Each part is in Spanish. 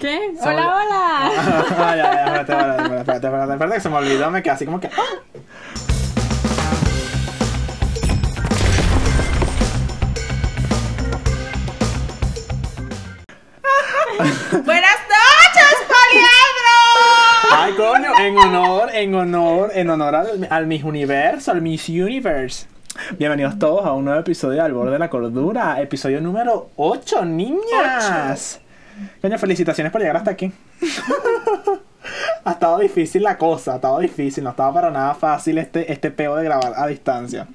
¿Qué? Se Hola, hola. Ah, ya, ya, espérate, espérate, espérate, espérate, espérate, espérate, que se me olvidó, me quedé así como que. ¡ah! Buenas noches, Poliandro. Ay, coño, en honor, en honor, en honor al, al Miss Universo, al Miss Universe. Bienvenidos todos a un nuevo episodio de Al Borde de la Cordura, episodio número 8, niñas. Coño, felicitaciones por llegar hasta aquí. ha estado difícil la cosa, ha estado difícil, no estaba para nada fácil este, este peo de grabar a distancia.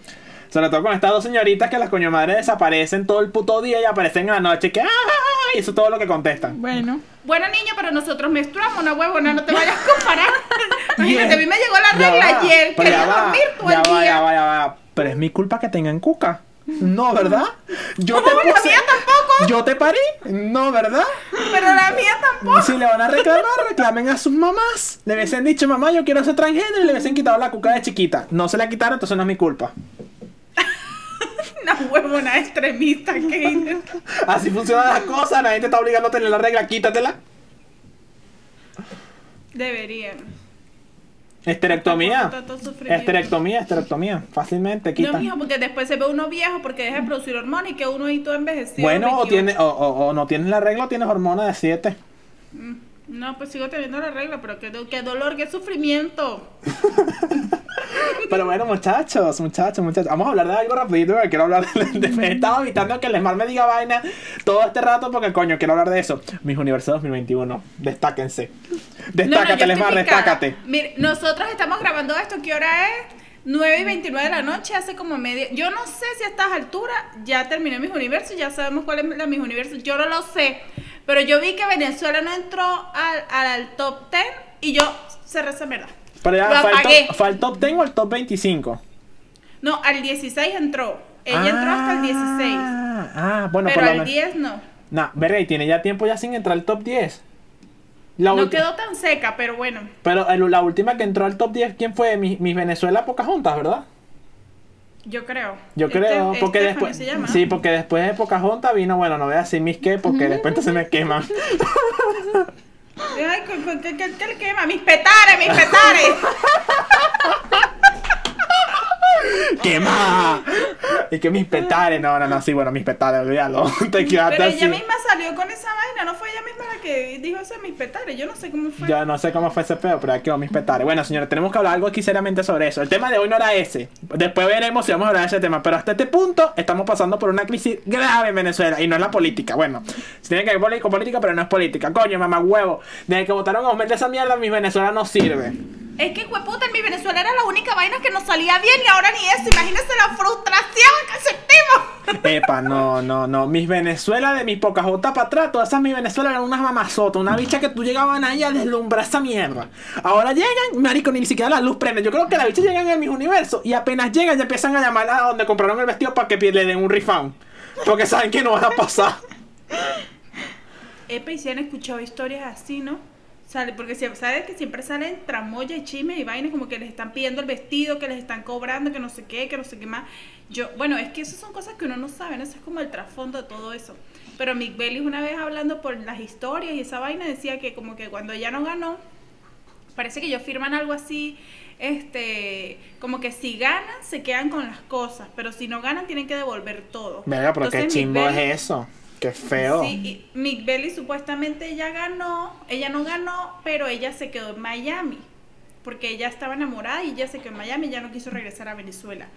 Sobre todo con estas dos señoritas que las coño madres desaparecen todo el puto día y aparecen en la noche que ¡ah! Y eso es todo lo que contestan. Bueno, Bueno, niño, pero nosotros menstruamos, una huevona, no te vayas a comparar. Imagínate, a mí me llegó la Ya regla va, ayer, quería ya dormir todo ya el va, día. ya va, ya va. Pero es mi culpa que tengan cuca. No, ¿verdad? Yo te la puse- mía tampoco. Yo te parí. No, ¿verdad? Pero la mía tampoco. Si le van a reclamar, reclamen a sus mamás. Le hubiesen dicho, mamá, yo quiero ser transgénero y le hubiesen quitado la cuca de chiquita. No se la quitaron, entonces no es mi culpa. Una huevona extremista que Así funcionan las cosas. Nadie te está obligando a tener la regla, quítatela. Deberían. Esterectomía. Esterectomía, esterectomía. Fácilmente No, quita. mijo, porque después se ve uno viejo porque deja de producir hormonas y que uno y todo envejecido. bueno, o, 28. tiene, o, o- o no tienes la regla o tienes hormona de 7. Mm, No, pues sigo teniendo la regla, pero qué, do- qué dolor, qué sufrimiento. Pero bueno, muchachos, muchachos, muchachos. Vamos a hablar de algo rapidito porque quiero hablar de... de- he estado evitando que el Smart me diga vaina todo este rato porque, coño, quiero hablar de eso. Mis Universos 2021. Destáquense. Destácate, el estoy Smart, destácate. Mire, nosotros estamos grabando esto, ¿qué hora es? 9 y 29 de la noche, hace como media. Yo no sé si a estas alturas ya terminé mis universos, ya sabemos cuál es la mis universos. Yo no lo sé. Pero yo vi que Venezuela no entró al, al top 10 y yo cerré esa mierda. Pero ya, ¿fue el, apagué. top, ¿fue el top 10 o el top 25? No, al 16 entró. Ella entró hasta el 16. Ah, ah, bueno, pero al menos. 10 no. Verga, y tiene ya tiempo ya sin entrar al top 10. La No ulti- quedó tan seca, pero bueno. Pero el- la última que entró al top 10, ¿quién fue? Mi, mi Venezuela Pocahontas, ¿verdad? Yo creo. Yo Este- creo, porque después. se llama. Sí, porque después de Pocahontas vino, bueno, no voy a decir mis qué, porque después entonces me queman. Ay, ¿qué, qué, qué- qué le quema? Mis petares, mis petares. ¡Quema! Y que mis petares, no, no, no, sí, bueno, mis petares, olvídalo. Te quedaste Pero así. ella misma salió con esa vaina, no fue ella misma la que dijo eso de mis petares. Yo no sé cómo fue. Yo no sé cómo fue ese peo, pero aquí quedó mis petares. Bueno, señores, tenemos que hablar algo aquí seriamente sobre eso. El tema de hoy no era ese. Después veremos si vamos a hablar de ese tema. Pero hasta este punto estamos pasando por una crisis grave en Venezuela. Y no es la política. Bueno, si tiene que ver con política, pero no es política. Coño, mamá huevo. Desde que votaron a Aumento esa mierda, mi Venezuela no sirve. Es que, puta, en mi Venezuela era la única vaina que nos salía bien y ahora ni eso. Imagínense la frustración que sentimos. Epa, no, no, no. Mis Venezuela de mis Pocahontas para atrás, todas esas mis Venezuela eran unas mamazotas, una bicha que tú llegaban ahí a deslumbrar esa mierda. Ahora llegan, marico, ni siquiera la luz prende. Yo creo que las bichas llegan en mis universos y apenas llegan ya empiezan a llamar a donde compraron el vestido para que le den un refund. Porque saben que no van a pasar. Epa, y si han escuchado historias así, ¿no? Sale, porque sabes que siempre salen tramoya y chismes y vainas como que les están pidiendo el vestido, que les están cobrando, que no sé qué, que no sé qué más. Yo, bueno, es que esas son cosas que uno no sabe, ¿no? Eso es como el trasfondo de todo eso. Pero Mick Bellis una vez hablando por las historias y esa vaina decía que como que cuando ella no ganó, parece que ellos firman algo así, este, como que si ganan se quedan con las cosas, pero si no ganan tienen que devolver todo. Venga, pero qué Entonces, chimbo Bellis- es eso. Qué feo. Mick Belly supuestamente ella ganó, ella no ganó, pero ella se quedó en Miami, porque ella estaba enamorada y ella se quedó en Miami, ya no quiso regresar a Venezuela.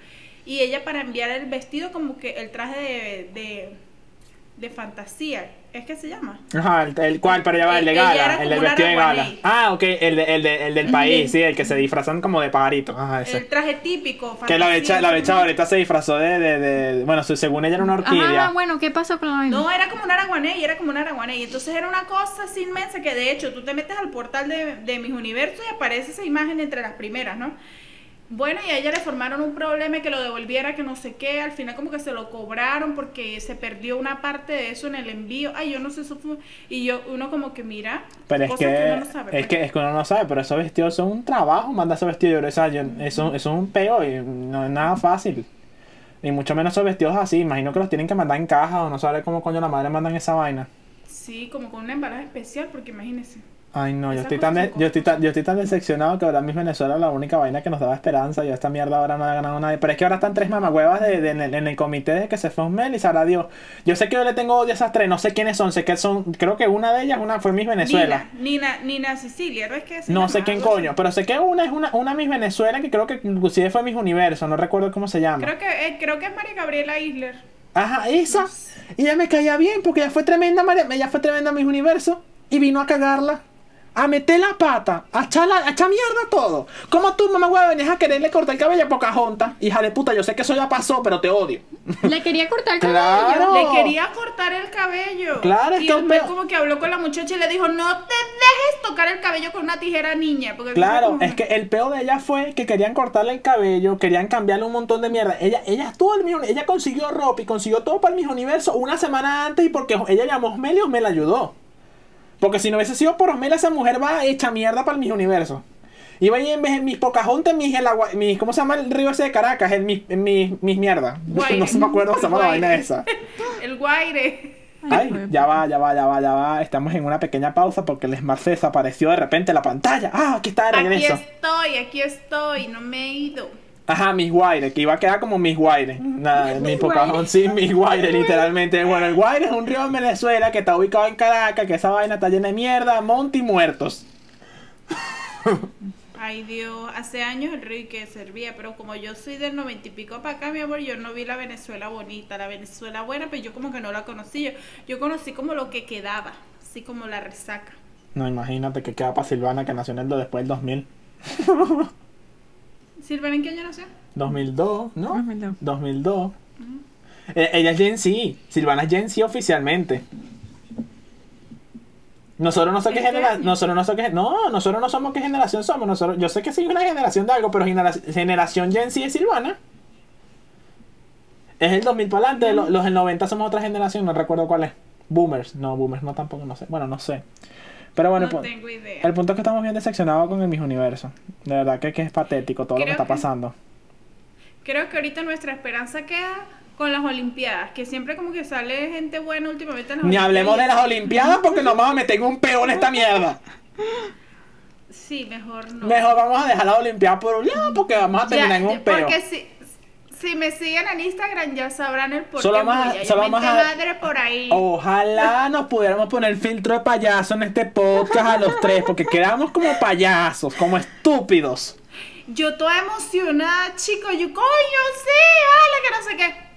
Y ella para enviar el vestido como que el traje de, de fantasía, ¿es que se llama? Ajá, el, el cual, ya va, el de era gala, el del vestido de gala. Ah, ok, el, de- el, de- el del país, sí, el que se disfrazan como de pajarito. Ajá, ese. El traje típico. Que la fantasía, becha, la becha ahorita se disfrazó de, de, de- bueno, su- según ella era una orquídea. Ajá, bueno, ¿qué pasó con la vaina? No, era como un araguané, era como un araguané. Y entonces era una cosa así inmensa que de hecho tú te metes al portal de, de mis universos y aparece esa imagen entre las primeras, ¿no? Bueno, y a ella le formaron un problema que lo devolviera, que no sé qué. Al final como que se lo cobraron porque se perdió una parte de eso en el envío. Ay, yo no sé, eso fue... Y yo, uno como que mira, Pero es que, uno no sabe, es pues. que es que uno no sabe, pero esos vestidos son un trabajo, manda esos vestidos, o sea, yo- eso, eso es un peo y no es nada fácil. Y mucho menos esos vestidos así, imagino que los tienen que mandar en caja o no sabe cómo coño la madre mandan esa vaina. Sí, como con un embalaje especial, porque imagínense. Ay, no, yo estoy, tan de- yo, estoy tan, yo estoy tan decepcionado que ahora mismo Venezuela es la única vaina que nos daba esperanza. Y esta mierda ahora no ha ganado nadie. Pero es que ahora están tres mamagüevas de, de- en, el, en el comité de que se fue un mel y sabrá Dios. Yo sé que yo le tengo odio a esas tres, no sé quiénes son. Sé que son, creo que una de ellas una fue Miss Venezuela. Nina, Nina, Nina Sicilia, ¿no es que No sé quién coño, pero sé que una es una, una Miss Venezuela que creo que inclusive fue Miss Universo, no recuerdo cómo se llama. Creo que, eh, creo que es María Gabriela Isler. Ajá, esa. Y ella me caía bien porque ella fue tremenda, María, ella fue tremenda Miss Universo y vino a cagarla. A meter la pata, a echar, la- a echar mierda todo. ¿Cómo tú, mamá huevo, venías a quererle cortar el cabello a Pocahontas? Hija de puta, yo sé que eso ya pasó, pero te odio. Le quería cortar el cabello. Claro. Le quería cortar el cabello. Claro, es y que como que habló con la muchacha y le dijo, no te dejes tocar el cabello con una tijera niña. Porque Claro, como- es que el peor de ella fue que querían cortarle el cabello, querían cambiarle un montón de mierda. Ella, ella estuvo el Miss- ella consiguió ropa y consiguió todo para el Miss Universo una semana antes y porque ella llamó a Osmel la ayudó. Porque si no hubiese sido por Osmel, esa mujer va hecha mierda para el Miss Universo. Iba ahí en vez de mis Pocahontas, mis, el agua- mis, ¿cómo se llama el río ese de Caracas? El, mis, mis, mis mierda. Guaire. No se me acuerdo cómo se llama la vaina esa. El guaire. Ay, ya va, ya va, ya va, ya va. Estamos en una pequeña pausa porque el Smart se desapareció de repente en la pantalla. Ah, aquí está de Aquí regreso. estoy, aquí estoy, no me he ido. Ajá, Miss Guaire, que iba a quedar como Miss Guaire. Nada, mi Pocahontas, sí, Miss Guaire, literalmente. Bueno, el Guaire es un río en Venezuela que está ubicado en Caracas, que esa vaina está llena de mierda, monte y muertos. Ay Dios, hace años el río que servía, pero como yo soy del noventa y pico para acá, mi amor, yo no vi la Venezuela bonita, la Venezuela buena, pero yo como que no la conocí. Yo, yo conocí como lo que quedaba, así como la resaca. No, imagínate que queda para Silvana, que nació en el después del 2000. ¿Silvana en qué año nació? 2002, ¿no? 2002. 2002. Eh, ella es Gen Z. Silvana es Gen Z oficialmente. Nosotros no sé qué ¿En qué generación. Nosotros no sé qué. No, nosotros no somos qué generación somos. Nosotros, yo sé que sí una generación de algo, pero genera- generación Gen Z es Silvana. Es el 2000 para adelante. Los, los del 90 somos otra generación. No recuerdo cuál es. Boomers. No, boomers no tampoco. No sé. Bueno, no sé. Pero bueno, no el pu- tengo idea. el punto es que estamos bien decepcionados con el Miss Universo. De verdad que, que es patético todo lo que está que- pasando. Creo que ahorita nuestra esperanza queda con las Olimpiadas, que siempre como que sale gente buena últimamente en las Ni hablemos de las Olimpiadas. Olimpiadas porque a meter en un peor en esta mierda. Sí, mejor no. Mejor vamos a dejar la Olimpiada por un lado porque vamos a terminar Ya, en un peo. Porque si, si me siguen en Instagram ya sabrán el por qué. Ya solo a- Oh. madre por ahí. Ojalá nos pudiéramos poner filtro de payaso en este podcast a los tres porque quedamos como payasos, como estúpidos. Yo toda emocionada, chicos. Yo, coño, sí, vale, que no sé qué.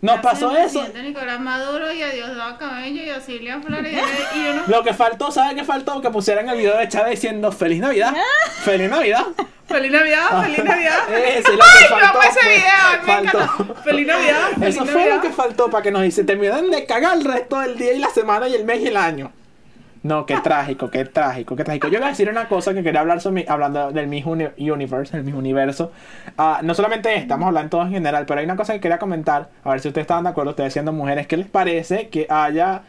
Nos pasó eso. Nicolás Maduro y a Diosdado Cabello y a Silvia Flores. Y, y yo no. Lo que faltó, ¿sabes qué faltó? Que pusieran el video de Chávez diciendo Feliz Navidad. Feliz Navidad. ¡Feliz Navidad! ¡Feliz Navidad! Lo que ¡Ay, faltó, amo ese video! Me faltó. ¡Feliz Navidad! ¡Feliz Eso fue lo que faltó para que nos dice terminaran de cagar el resto del día y la semana y el mes y el año. No, qué trágico, qué trágico, qué trágico. Yo voy a decir una cosa que quería hablar sobre hablando del Miss Uni- Universe, el Miss Universo. Ah, no solamente estamos hablando todo en general, pero hay una cosa que quería comentar, a ver si ustedes estaban de acuerdo, ustedes siendo mujeres, ¿qué les parece que haya,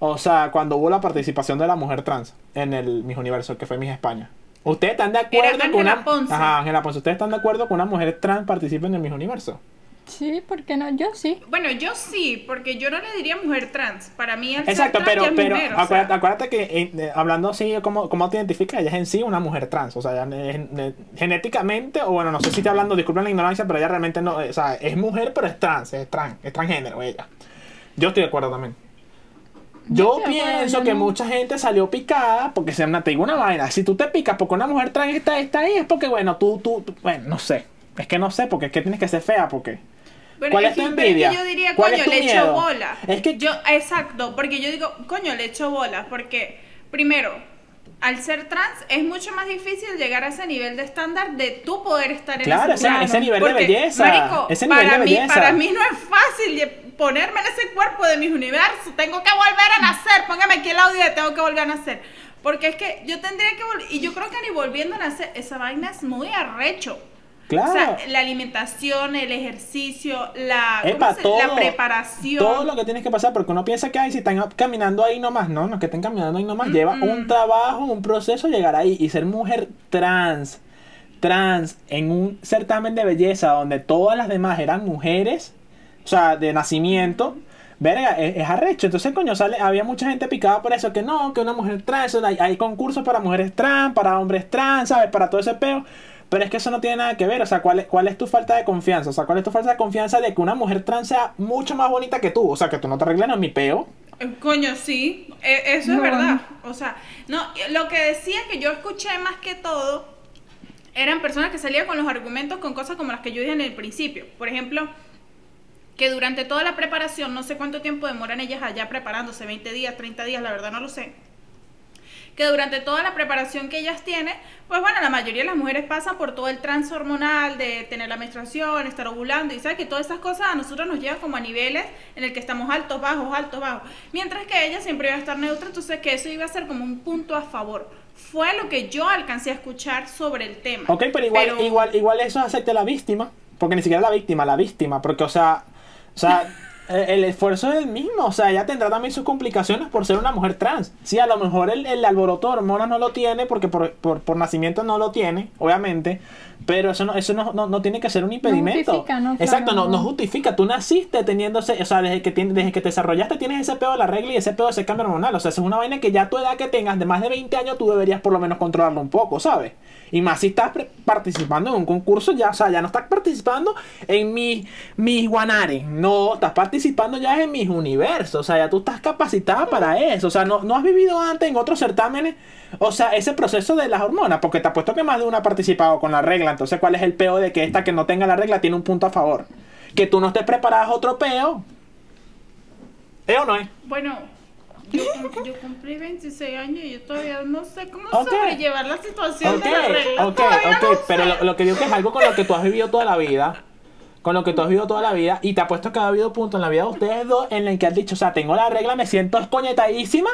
o sea, cuando hubo la participación de la mujer trans en el Miss Universo, que fue Miss España? ¿Ustedes están de acuerdo Era con una... Ponce. Ajá, Ángela Ponce. ¿Ustedes están de acuerdo con una mujer trans participe en el Miss Universo? Sí, ¿por qué no? Yo sí. Bueno, yo sí, porque yo no le diría mujer trans. Para mí, el Exacto, ser trans pero, pero mujer, o sea. acuérdate, acuérdate que eh, eh, hablando así, ¿cómo, ¿cómo te identifica? Ella es en sí una mujer trans. O sea, ella, eh, genéticamente, o bueno, no sé si estoy hablando, disculpen la ignorancia, pero ella realmente no, eh, o sea, es mujer, pero es trans, es trans, es transgénero ella. Yo estoy de acuerdo también. Yo pienso que no. mucha gente salió picada porque se te digo una vaina. Si tú te picas porque una mujer trans está, está ahí, es porque, bueno, tú, tú, tú- bueno, no sé. Es que no sé, porque es que tienes que ser fea, porque. Bueno, ¿Cuál es tu pero es que envidia? yo diría, ¿Cuál coño, es tu le echo miedo? bola. Es que- yo, exacto, porque yo digo, coño, le echo bola, porque primero, al ser trans es mucho más difícil llegar a ese nivel de estándar de tú poder estar Claro, en ese ese- nivel de belleza, marico, ese nivel para de mí, belleza. para mí no es fácil ponerme en ese cuerpo de mis universos. Tengo que volver a nacer. Póngame aquí el audio de tengo que volver a nacer. Porque es que yo tendría que volver. Y yo creo que ni volviendo a nacer, esa vaina es muy arrecho. Claro. O sea, la alimentación, el ejercicio, la, ¿cómo Epa, se- todo, la preparación. Todo lo que tienes que pasar, porque uno piensa que ay, si están caminando ahí nomás, no, no es que estén caminando ahí nomás, lleva un trabajo, un proceso llegar ahí y ser mujer trans, trans, en un certamen de belleza donde todas las demás eran mujeres, sea, de nacimiento, verga, es, es arrecho. Entonces, coño, sale, había mucha gente picada por eso, que no, que una mujer trans, hay, hay concursos para mujeres trans, para hombres trans, ¿sabes? Para todo ese peo. Pero es que eso no tiene nada que ver, o sea, ¿cuál es, ¿cuál es tu falta de confianza? O sea, ¿cuál es tu falta de confianza de que una mujer trans sea mucho más bonita que tú? O sea, que tú no te arregles en mi peo. Coño, sí, e- eso es No. verdad. O sea, no, lo que decía que yo escuché más que todo eran personas que salían con los argumentos con cosas como las que yo dije en el principio. Por ejemplo, que durante toda la preparación, no sé cuánto tiempo demoran ellas allá preparándose, 20 días, 30 días, la verdad no lo sé. Que durante toda la preparación que ellas tienen, pues bueno, la mayoría de las mujeres pasan por todo el trance hormonal de tener la menstruación, estar ovulando, y sabes que todas esas cosas a nosotros nos llevan como a niveles en el que estamos altos, bajos, altos, bajos. Mientras que ella siempre iba a estar neutra, entonces que eso iba a ser como un punto a favor. Fue lo que yo alcancé a escuchar sobre el tema. Ok, pero igual, Pero- igual, igual eso acepte la víctima. Porque ni siquiera la víctima, la víctima. Porque, o sea, sea, el, el esfuerzo es el mismo. O sea, ella tendrá también sus complicaciones por ser una mujer trans. Sí, a lo mejor el, el alboroto de hormonas no lo tiene, porque por, por, por nacimiento no lo tiene, obviamente. Pero eso no, eso no, no, no tiene que ser un impedimento. justifica, ¿no? Exacto, Claro, no, no no. justifica. Tú naciste teniéndose, o sea, desde que, tienes, desde que te desarrollaste tienes ese pedo de la regla y ese pedo de ese cambio hormonal. O sea, eso es una vaina que ya a tu edad que tengas de más de 20 años tú deberías por lo menos controlarlo un poco, ¿sabes? Y más si estás participando en un concurso, ya, o sea, ya no estás participando en mi, mis guanares. No, estás participando ya en mis universos. O sea, ya tú estás capacitada para eso. O sea, no, no has vivido antes en otros certámenes. O sea, ese proceso de las hormonas, porque te apuesto que más de una ha participado con la regla. Entonces, ¿cuál es el peo de que esta que no tenga la regla tiene un punto a favor? Que tú no estés preparada es otro peo. ¿Es o no es? Bueno, yo, yo cumplí 26 años y yo todavía no sé cómo sobrellevar la situación Ok, de la regla. ok, Todavía ok, no pero lo, lo que digo que es algo con lo que tú has vivido toda la vida. Con lo que tú has vivido toda la vida. Y te apuesto que ha habido puntos en la vida de ustedes dos en el que has dicho, o sea, tengo la regla, me siento escoñetadísima,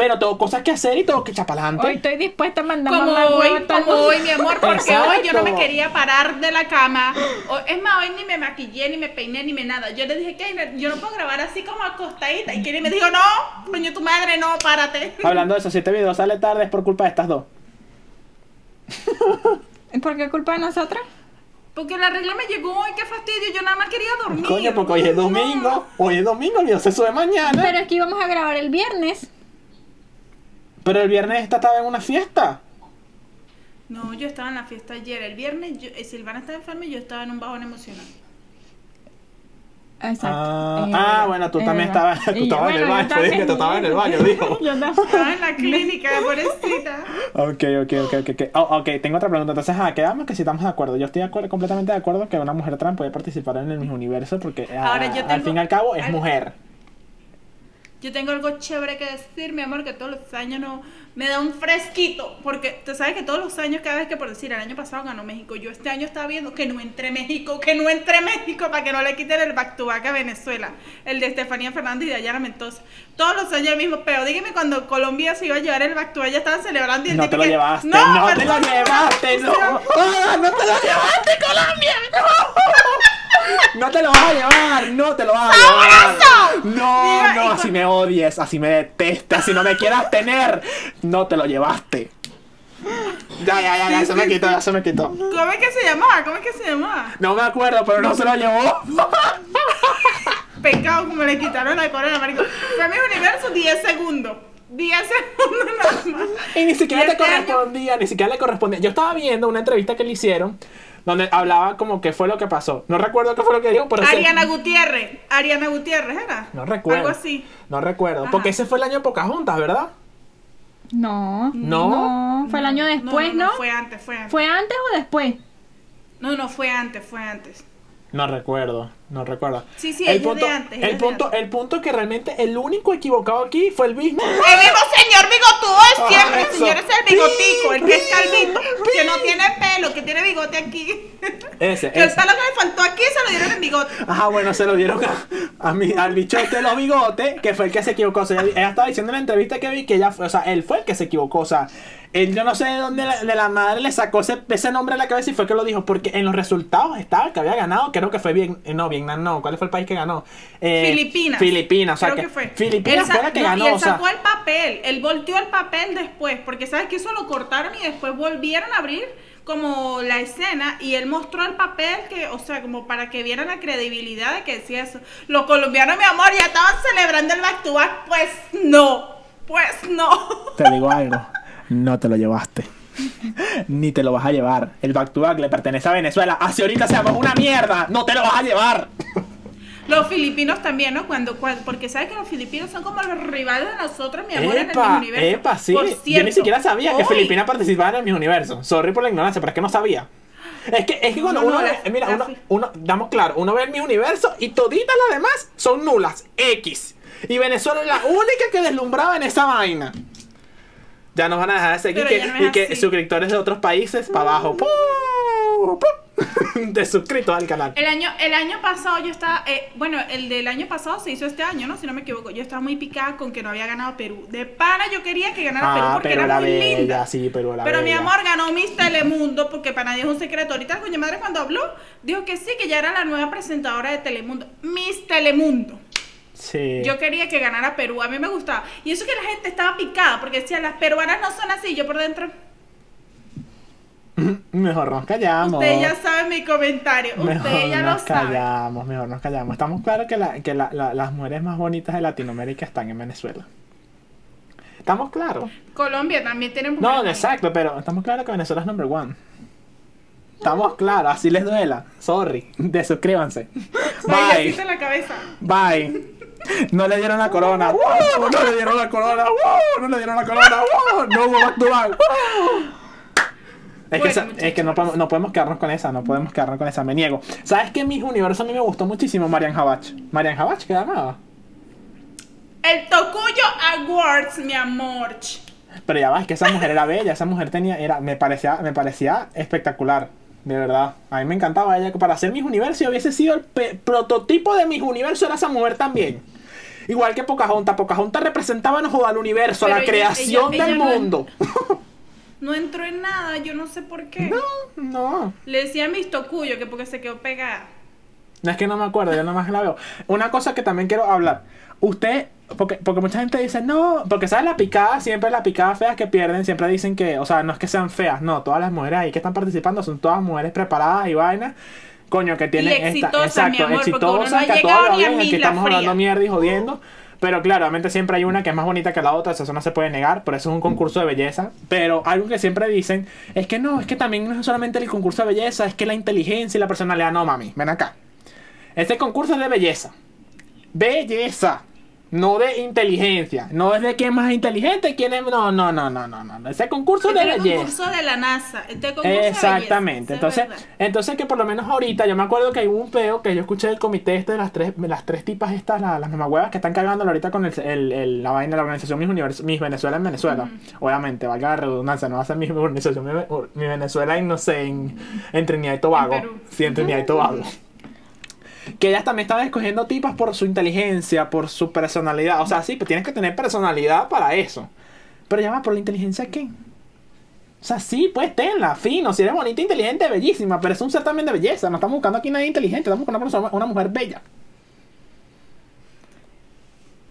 pero tengo cosas que hacer y tengo que echar para Hoy adelante. estoy dispuesta a mandar Como mamá hoy, como hoy, mi amor, porque hoy yo no me quería parar de la cama. Es más, hoy ni me maquillé, ni me peiné, ni me nada. Yo le dije que yo no puedo grabar así como acostadita. Y Kenny me dijo, no, coño, tu madre, no, párate. Hablando de eso, si este video sale tarde es por culpa de estas dos. ¿Por qué culpa de nosotras? Porque la regla me llegó hoy, qué fastidio, yo nada más quería dormir. Coño, porque hoy es domingo. Hoy es domingo, el video se sube mañana. Pero es que íbamos a grabar el viernes. Pero el viernes esta estaba en una fiesta. No, yo estaba en la fiesta ayer. El viernes, yo, eh, Silvana estaba enferma y yo estaba en un bajón emocional. Exacto. Ah, ah, bueno, tú también estabas, tú en el baño. yo Tú dijiste que tú estabas en el baño, dijo. Yo. Estaba en la clínica, pobrecita. Ok, ok, ok, ok. ok. Oh, ok, tengo otra pregunta. Entonces, ah, quedamos que si estamos de acuerdo. Yo estoy de acuerdo- completamente de acuerdo que una mujer trans puede participar en el mismo universo porque ah, Ahora, yo al fin y al cabo es mujer. Yo tengo algo chévere que decir, mi amor, que todos los años no me da un fresquito. Porque tú sabes que todos los años, cada vez que por decir, el año pasado ganó México. Yo este año estaba viendo que no entre México, que no entre México, para que no le quiten el back to back a Venezuela. El de Estefanía Fernández y de Dayana Mendoza. Todos los años el mismo pero Dígame cuando Colombia se iba a llevar el back to back, ya estaban celebrando y el No te lo que, llevaste, no, te lo llevaste, no. Ah, no te lo llevaste, Colombia. No te lo vas a llevar, no te lo vas a llevar. No, Mira, no, con- así me odies, así me detestas, si no me quieras tener, no te lo llevaste. Ya, ya, ya, ya, se me quitó, ya se me quitó. ¿Cómo es que se llamaba? ¿Cómo es que se llamaba? No me acuerdo, pero no se lo llevó. Pecado como le quitaron la corona, marico. Fue mi universo 10 segundos. 10 segundos nada más. Y ni siquiera te correspondía, ni siquiera le correspondía. Yo estaba viendo una entrevista que le hicieron donde hablaba como que fue lo que pasó. No recuerdo qué fue lo que dijo, pero... ese- Ariana Gutiérrez. Ariana Gutiérrez era. No recuerdo. Algo así. No recuerdo. Ajá. Porque ese fue el año de Pocahontas, ¿verdad? No. ¿No? No, fue el año después, ¿no? Fue antes, fue antes. ¿Fue antes o después? No, no, fue antes, fue antes. No recuerdo, no recuerdo. Sí, sí, el ella es punto, de antes, ella el es de punto, antes. el punto que realmente el único equivocado aquí fue el mismo. El mismo señor bigotudo siempre. Ah, el señor es el bigotico, el que es calvito, que no tiene pelo, que tiene bigote aquí. Ese, Que el ese. pelo que le faltó aquí se lo dieron en bigote. Ajá, bueno, se lo dieron a, a mi- al bicho este de los bigotes, que fue el que se equivocó. O sea, ella, ella estaba diciendo en la entrevista que vi que ella fue, o sea, él fue el que se equivocó. O sea, él, yo no sé de dónde la- de la madre le sacó ese, ese nombre a la cabeza y fue que lo dijo, porque en los resultados estaba que había ganado, creo que fue bien, eh, no, Vietnam no, ¿cuál fue el país que ganó? Eh, Filipinas. Filipinas, o sea, Creo que, que fue. Filipinas fue la que no, ganó, Y él o sea, sacó el papel. Él volteó el papel después. Porque sabes que eso lo cortaron y después volvieron a abrir como la escena y él mostró el papel que, o sea, como para que vieran la credibilidad de que decía eso. Los colombianos, mi amor, ya estaban celebrando el back to back, pues no, pues no. Te digo algo, no te lo llevaste. Ni te lo vas a llevar. El back to back le pertenece a Venezuela. Así ahorita seamos una mierda. No te lo vas a llevar. Los filipinos también, ¿no? Cuando, cuando- porque sabes que los filipinos son como los rivales de nosotros, mi amor, en el Epa, mismo universo. epa, sí. Por Yo ni cierto, siquiera sabía que Filipinas participaba en el mismo universo. Sorry por la ignorancia, pero es que no sabía. Es que, es que cuando No, no, uno la- ve, mira, la uno, uno, damos claro, uno ve el mismo universo y toditas las demás son nulas, X. Y Venezuela es la única que deslumbraba en esa vaina. Ya nos van a dejar de seguir que- no y que así. suscriptores de otros países para abajo. ¡pum! ¡pum! De suscritos al canal. El año, el año pasado yo estaba, eh, bueno, el del año pasado se hizo este año, ¿no? Si no me equivoco. Yo estaba muy picada con que no había ganado Perú. De pana yo quería que ganara Perú Ah, porque pero era la muy bella, linda. sí, pero la Pero mi amor ganó Miss Telemundo porque para nadie es un secreto. Ahorita el coño madre cuando habló dijo que sí, que ya era la nueva presentadora de Telemundo. Miss Telemundo. Sí. Yo quería que ganara Perú, a mí me gustaba. Y eso que la gente estaba picada porque decía, las peruanas no son así, yo por dentro. Mejor nos callamos. Ustedes ya saben mi comentario, Mejor ustedes ya lo nos saben. callamos, mejor nos callamos. Estamos claros que, la- que la- la- las mujeres más bonitas de Latinoamérica están en Venezuela. ¿Estamos claros? Colombia también tiene No, mujeres exacto, pero estamos claros que Venezuela es number one. Estamos claros, así les duela. Sorry, desuscríbanse. Bye. la cabeza. Bye. No le dieron la corona. ¡Wow! No le dieron la corona. ¡Wow! No le dieron la corona. ¡Wow! No hubo back to. Es que, Bueno, es que no, podemos, no podemos quedarnos con esa, no podemos quedarnos con esa, me niego. ¿Sabes qué? Mis universo a mí me gustó muchísimo Marian Habach. Marian Habach, ¿qué llamaba? El Tocuyo Awards, mi amor. Pero ya va, es que esa mujer era bella, esa mujer tenía, era, me parecía, me parecía espectacular, de verdad. A mí me encantaba ella, para hacer mis universos hubiese sido el prototipo de mis universos, era esa mujer también. Igual que Pocahontas, Pocahontas representaba no al universo, a la ella- creación ella- del no- mundo. No entró en nada, yo no sé por qué. No, no. Le decía a mis Tocuyo que porque se quedó pegada. No es que no me acuerdo, yo nomás la veo. Una cosa que también quiero hablar. Usted, porque, porque mucha gente dice, no, porque sabes la picada, siempre las picadas feas que pierden, siempre dicen que, o sea, no es que sean feas, no, todas las mujeres ahí que están participando son todas mujeres preparadas y vainas. Coño, que tienen esta, mi exacto, amor, uno no que a llegado todas ni a bien, mí que la estamos hablando mierda y jodiendo. Pero claro, obviamente siempre hay una que es más bonita que la otra, eso no se puede negar, por eso es un concurso de belleza. Pero algo que siempre dicen es que no, es que también no es solamente el concurso de belleza, es que la inteligencia y la personalidad. No, mami, ven acá. Este concurso es de belleza. Belleza. No de inteligencia. No es de quién es más inteligente, quién es. No, no, no, no, no. no. Ese concurso Este de es el belleza. concurso de la NASA. Este concurso de Exactamente. belleza, Entonces, entonces que por lo menos ahorita, yo me acuerdo que hubo un peo que yo escuché del comité este de las tres, de las tres tipas estas, la- las mamahuevas que están cargándolo ahorita con el, el- el- la vaina de la organización Mis, Univers- Mis Venezuela en Venezuela. Obviamente, valga la redundancia, no va a ser mi organización Mi, Mi Venezuela en, no sé, en, en Trinidad y Tobago. En Perú. Sí, en Trinidad y Tobago. Que ellas también estaban escogiendo tipas por su inteligencia, por su personalidad. O sea, sí, pues tienes que tener personalidad para eso. Pero ya ¿por la inteligencia qué? O sea, sí, pues tenla, fino, si eres bonita, inteligente, bellísima, pero es un ser también de belleza. No estamos buscando aquí nadie inteligente, estamos buscando una, persona, una mujer bella.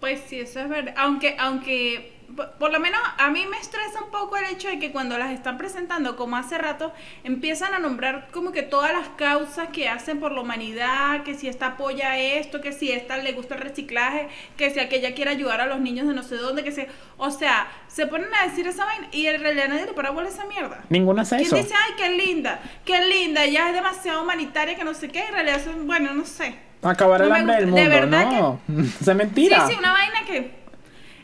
Pues sí, eso es verdad. Aunque, aunque, por, por lo menos a mí me estresa un poco el hecho de que cuando las están presentando, como hace rato, empiezan a nombrar como que todas las causas que hacen por la humanidad, que si esta apoya esto, que si esta le gusta el reciclaje, que si aquella quiere ayudar a los niños de no sé dónde, que si... O sea, se ponen a decir esa vaina y en realidad nadie le para bola esa mierda. Ninguno hace ¿Quién eso. dice, ay, qué linda, qué linda, ella es demasiado humanitaria, que no sé qué, en realidad son, bueno, no sé. Acabar el No me hambre del gusta, mundo, de verdad no. Eso es mentira. Sí, sí, una vaina que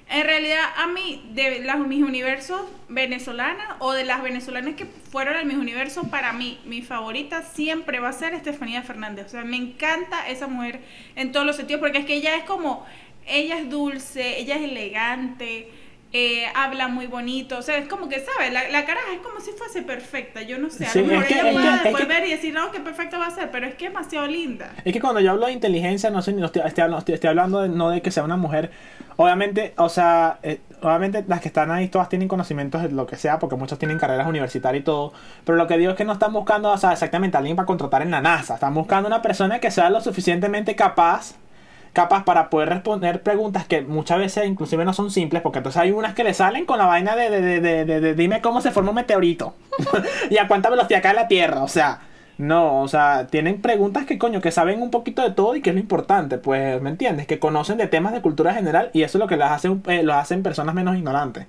en realidad a mí, de las mis universos venezolanas o de las venezolanas que fueron en mis universos, para mí, mi favorita siempre va a ser Estefanía Fernández. O sea, me encanta esa mujer en todos los sentidos porque es que ella es como, ella es dulce, ella es elegante. Eh, habla muy bonito, o sea, es como que, ¿sabes? La, la caraja es como si fuese perfecta, yo no sé, a Sí, lo mejor es que- ella es pueda que- es después que- ver y decir, no, qué perfecta va a ser, pero es que es demasiado linda. Es que cuando yo hablo de inteligencia, no sé, no estoy, estoy hablando, estoy, estoy hablando de, no de que sea una mujer. Obviamente, o sea, eh, obviamente las que están ahí todas tienen conocimientos de lo que sea, porque muchos tienen carreras universitarias y todo. Pero lo que digo es que no están buscando, o sea, exactamente a alguien para contratar en la NASA. Están buscando una persona que sea lo suficientemente capaz, capaz para poder responder preguntas que muchas veces inclusive no son simples, porque entonces hay unas que le salen con la vaina de, de, de, de, dime cómo se forma un meteorito y a cuánta velocidad cae la Tierra, o sea, no, o sea, tienen preguntas que coño, que saben un poquito de todo y que es lo importante, pues, ¿me entiendes? Que conocen de temas de cultura general y eso es lo que las hace, eh, los hacen personas menos ignorantes.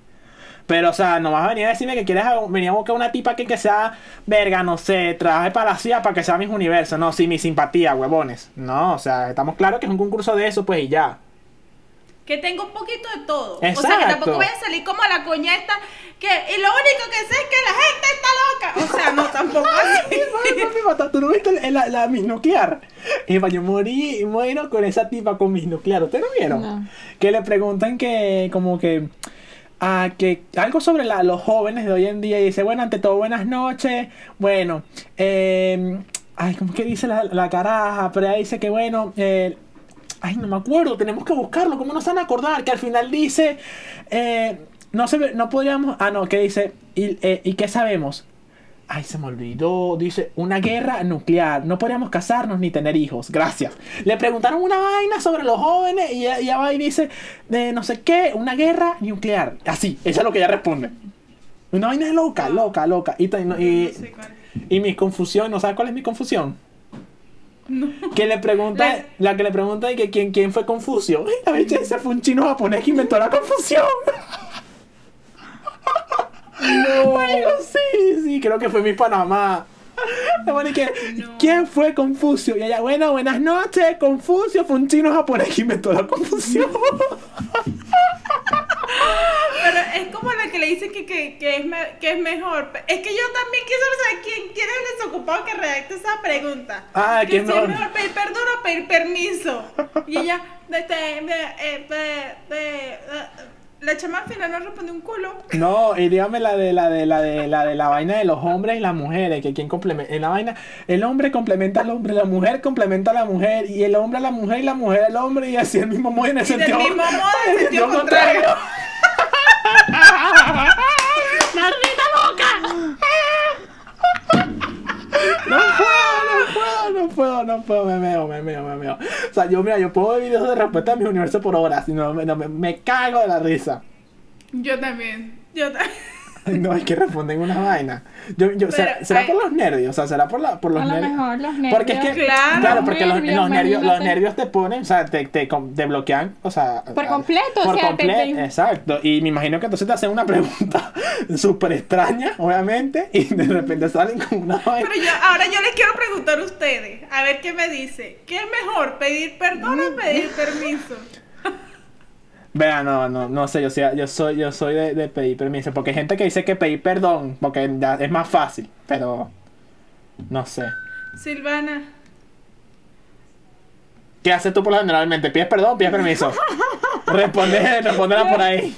Pero, o sea, no vas a venir a decirme que quieres a- venir a buscar una tipa que, que sea, verga, no sé, trabaje para la CIA para que sea mis universo. No, sí, mi simpatía, huevones. No, o sea, estamos claros que es un concurso de eso, pues, y ya. Que tengo un poquito de todo. O sea, que Exacto. tampoco voy a salir como la coña esta. Que, y lo único que sé es que la gente está loca. O sea, no, tampoco así. ¿Tú no viste la, la, la mis nuclear? Eva, yo morí, muero con esa tipa con mis nuclear. ¿Ustedes no vieron? No. Que le preguntan que, como que, ah, que algo sobre los jóvenes de hoy en día. Y dice, bueno, ante todo, buenas noches. Bueno, eh, ay, ¿cómo que dice la, caraja? Pero dice que, bueno, eh, Ay, no me acuerdo, tenemos que buscarlo. ¿Cómo nos van a acordar? Que al final dice. eh, no se no podríamos. Ah, no, que dice. ¿Y, eh, ¿y qué sabemos? Ay, se me olvidó. Dice, una guerra nuclear. No podríamos casarnos ni tener hijos. Gracias. Le preguntaron una vaina sobre los jóvenes y ella, va y dice, de no sé qué, una guerra nuclear. Así, eso es lo que ella responde. Una vaina loca, loca, loca. Y, y, No mi confusión, ¿no sabes cuál es mi confusión? Que le pregunta, La- la, que le pregunta de que quién, quién fue Confucio. La bicha ese fue un chino japonés que inventó la confusión. No. sí, sí, creo que fue mi Panamá. Que, No. ¿Quién fue Confucio? Y ella, bueno, buenas noches. Confucio fue un chino japonés que inventó la confusión. Pero es como la que le dicen que, que, que, es, me- que es mejor. Es que yo también quisiera saber quién, quién es el desocupado que redacta esa pregunta. Ah, que ¿quién si mejor? es mejor pedir perdón o pedir permiso. Y ella, de, de, de, de- la chama al final no respondió un culo. No, y dígame la de la de la de la de la vaina de los hombres y las mujeres, que quien complementa en la vaina, el hombre complementa al hombre, la mujer complementa a la mujer y el hombre a la mujer y la mujer al hombre y así el mismo modo en el Y del sentido mismo modo, en en sentido contrario. ¡Maldita loca! No puedo, no puedo, no puedo, no puedo, me meo, me meo, me meo. O sea, yo mira, yo puedo ver videos de respuesta a mi universo por horas y no, no, me, me cago de la risa. Yo también. Yo también. No, es que responden una vaina. Yo, yo, ¿será, Pero será hay- por los nervios? O sea, será por, la, por los A lo nervios. mejor los nervios. Porque es que, Claro, claro, porque los, nervios, los nervios, los nervios te ponen, o sea, te, te, te bloquean, o sea, Por completo, o por sea, te- completo, te- exacto. Y me imagino que entonces te hacen una pregunta súper extraña, obviamente, y de repente salen con una vaina. Pero yo, ahora yo les quiero preguntar a ustedes, a ver qué me dice. ¿Qué es mejor, pedir perdón o pedir permiso? Vea, no, no, no sé, yo, soy- yo soy, yo soy de, de pedir permiso, porque hay gente que dice que pedir perdón, porque ya es más fácil, pero no sé. Silvana. ¿Qué haces tú por lo generalmente? ¿Pides perdón o pides permiso? Responde, respóndela por ahí.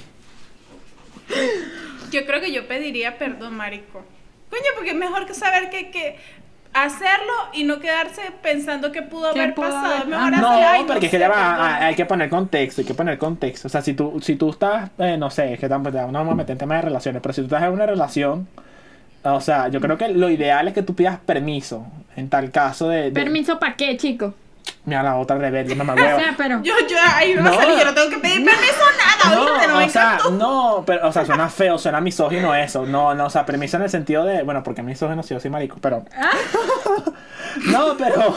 Yo creo que yo pediría perdón, marico. Coño, porque es mejor que saber que, que hacerlo y no quedarse pensando que pudo ¿Qué haber pudo pasado. haber- mejor Ah, hacer, No, "Ay, porque es que ya va, perdón". ah, hay que poner contexto, hay que poner contexto. O sea, si tú, si tú estás, eh, no sé, es que tampoco no vamos a meter en temas de relaciones, pero si tú estás en una relación, o sea, yo creo que lo ideal es que tú pidas permiso. En tal caso de. de- ¿Permiso para qué, chico? Mira la otra rebelde, mamá O hueva. sea, pero... Yo, yo, ahí me va No. a salir, yo no tengo que pedir permiso nada. No, No, me o sea, encantó. no, pero, o sea, suena feo, suena misógino eso. No, no, o sea, permiso en el sentido de, bueno, porque misógino si yo soy marico, pero. Ah. No, pero,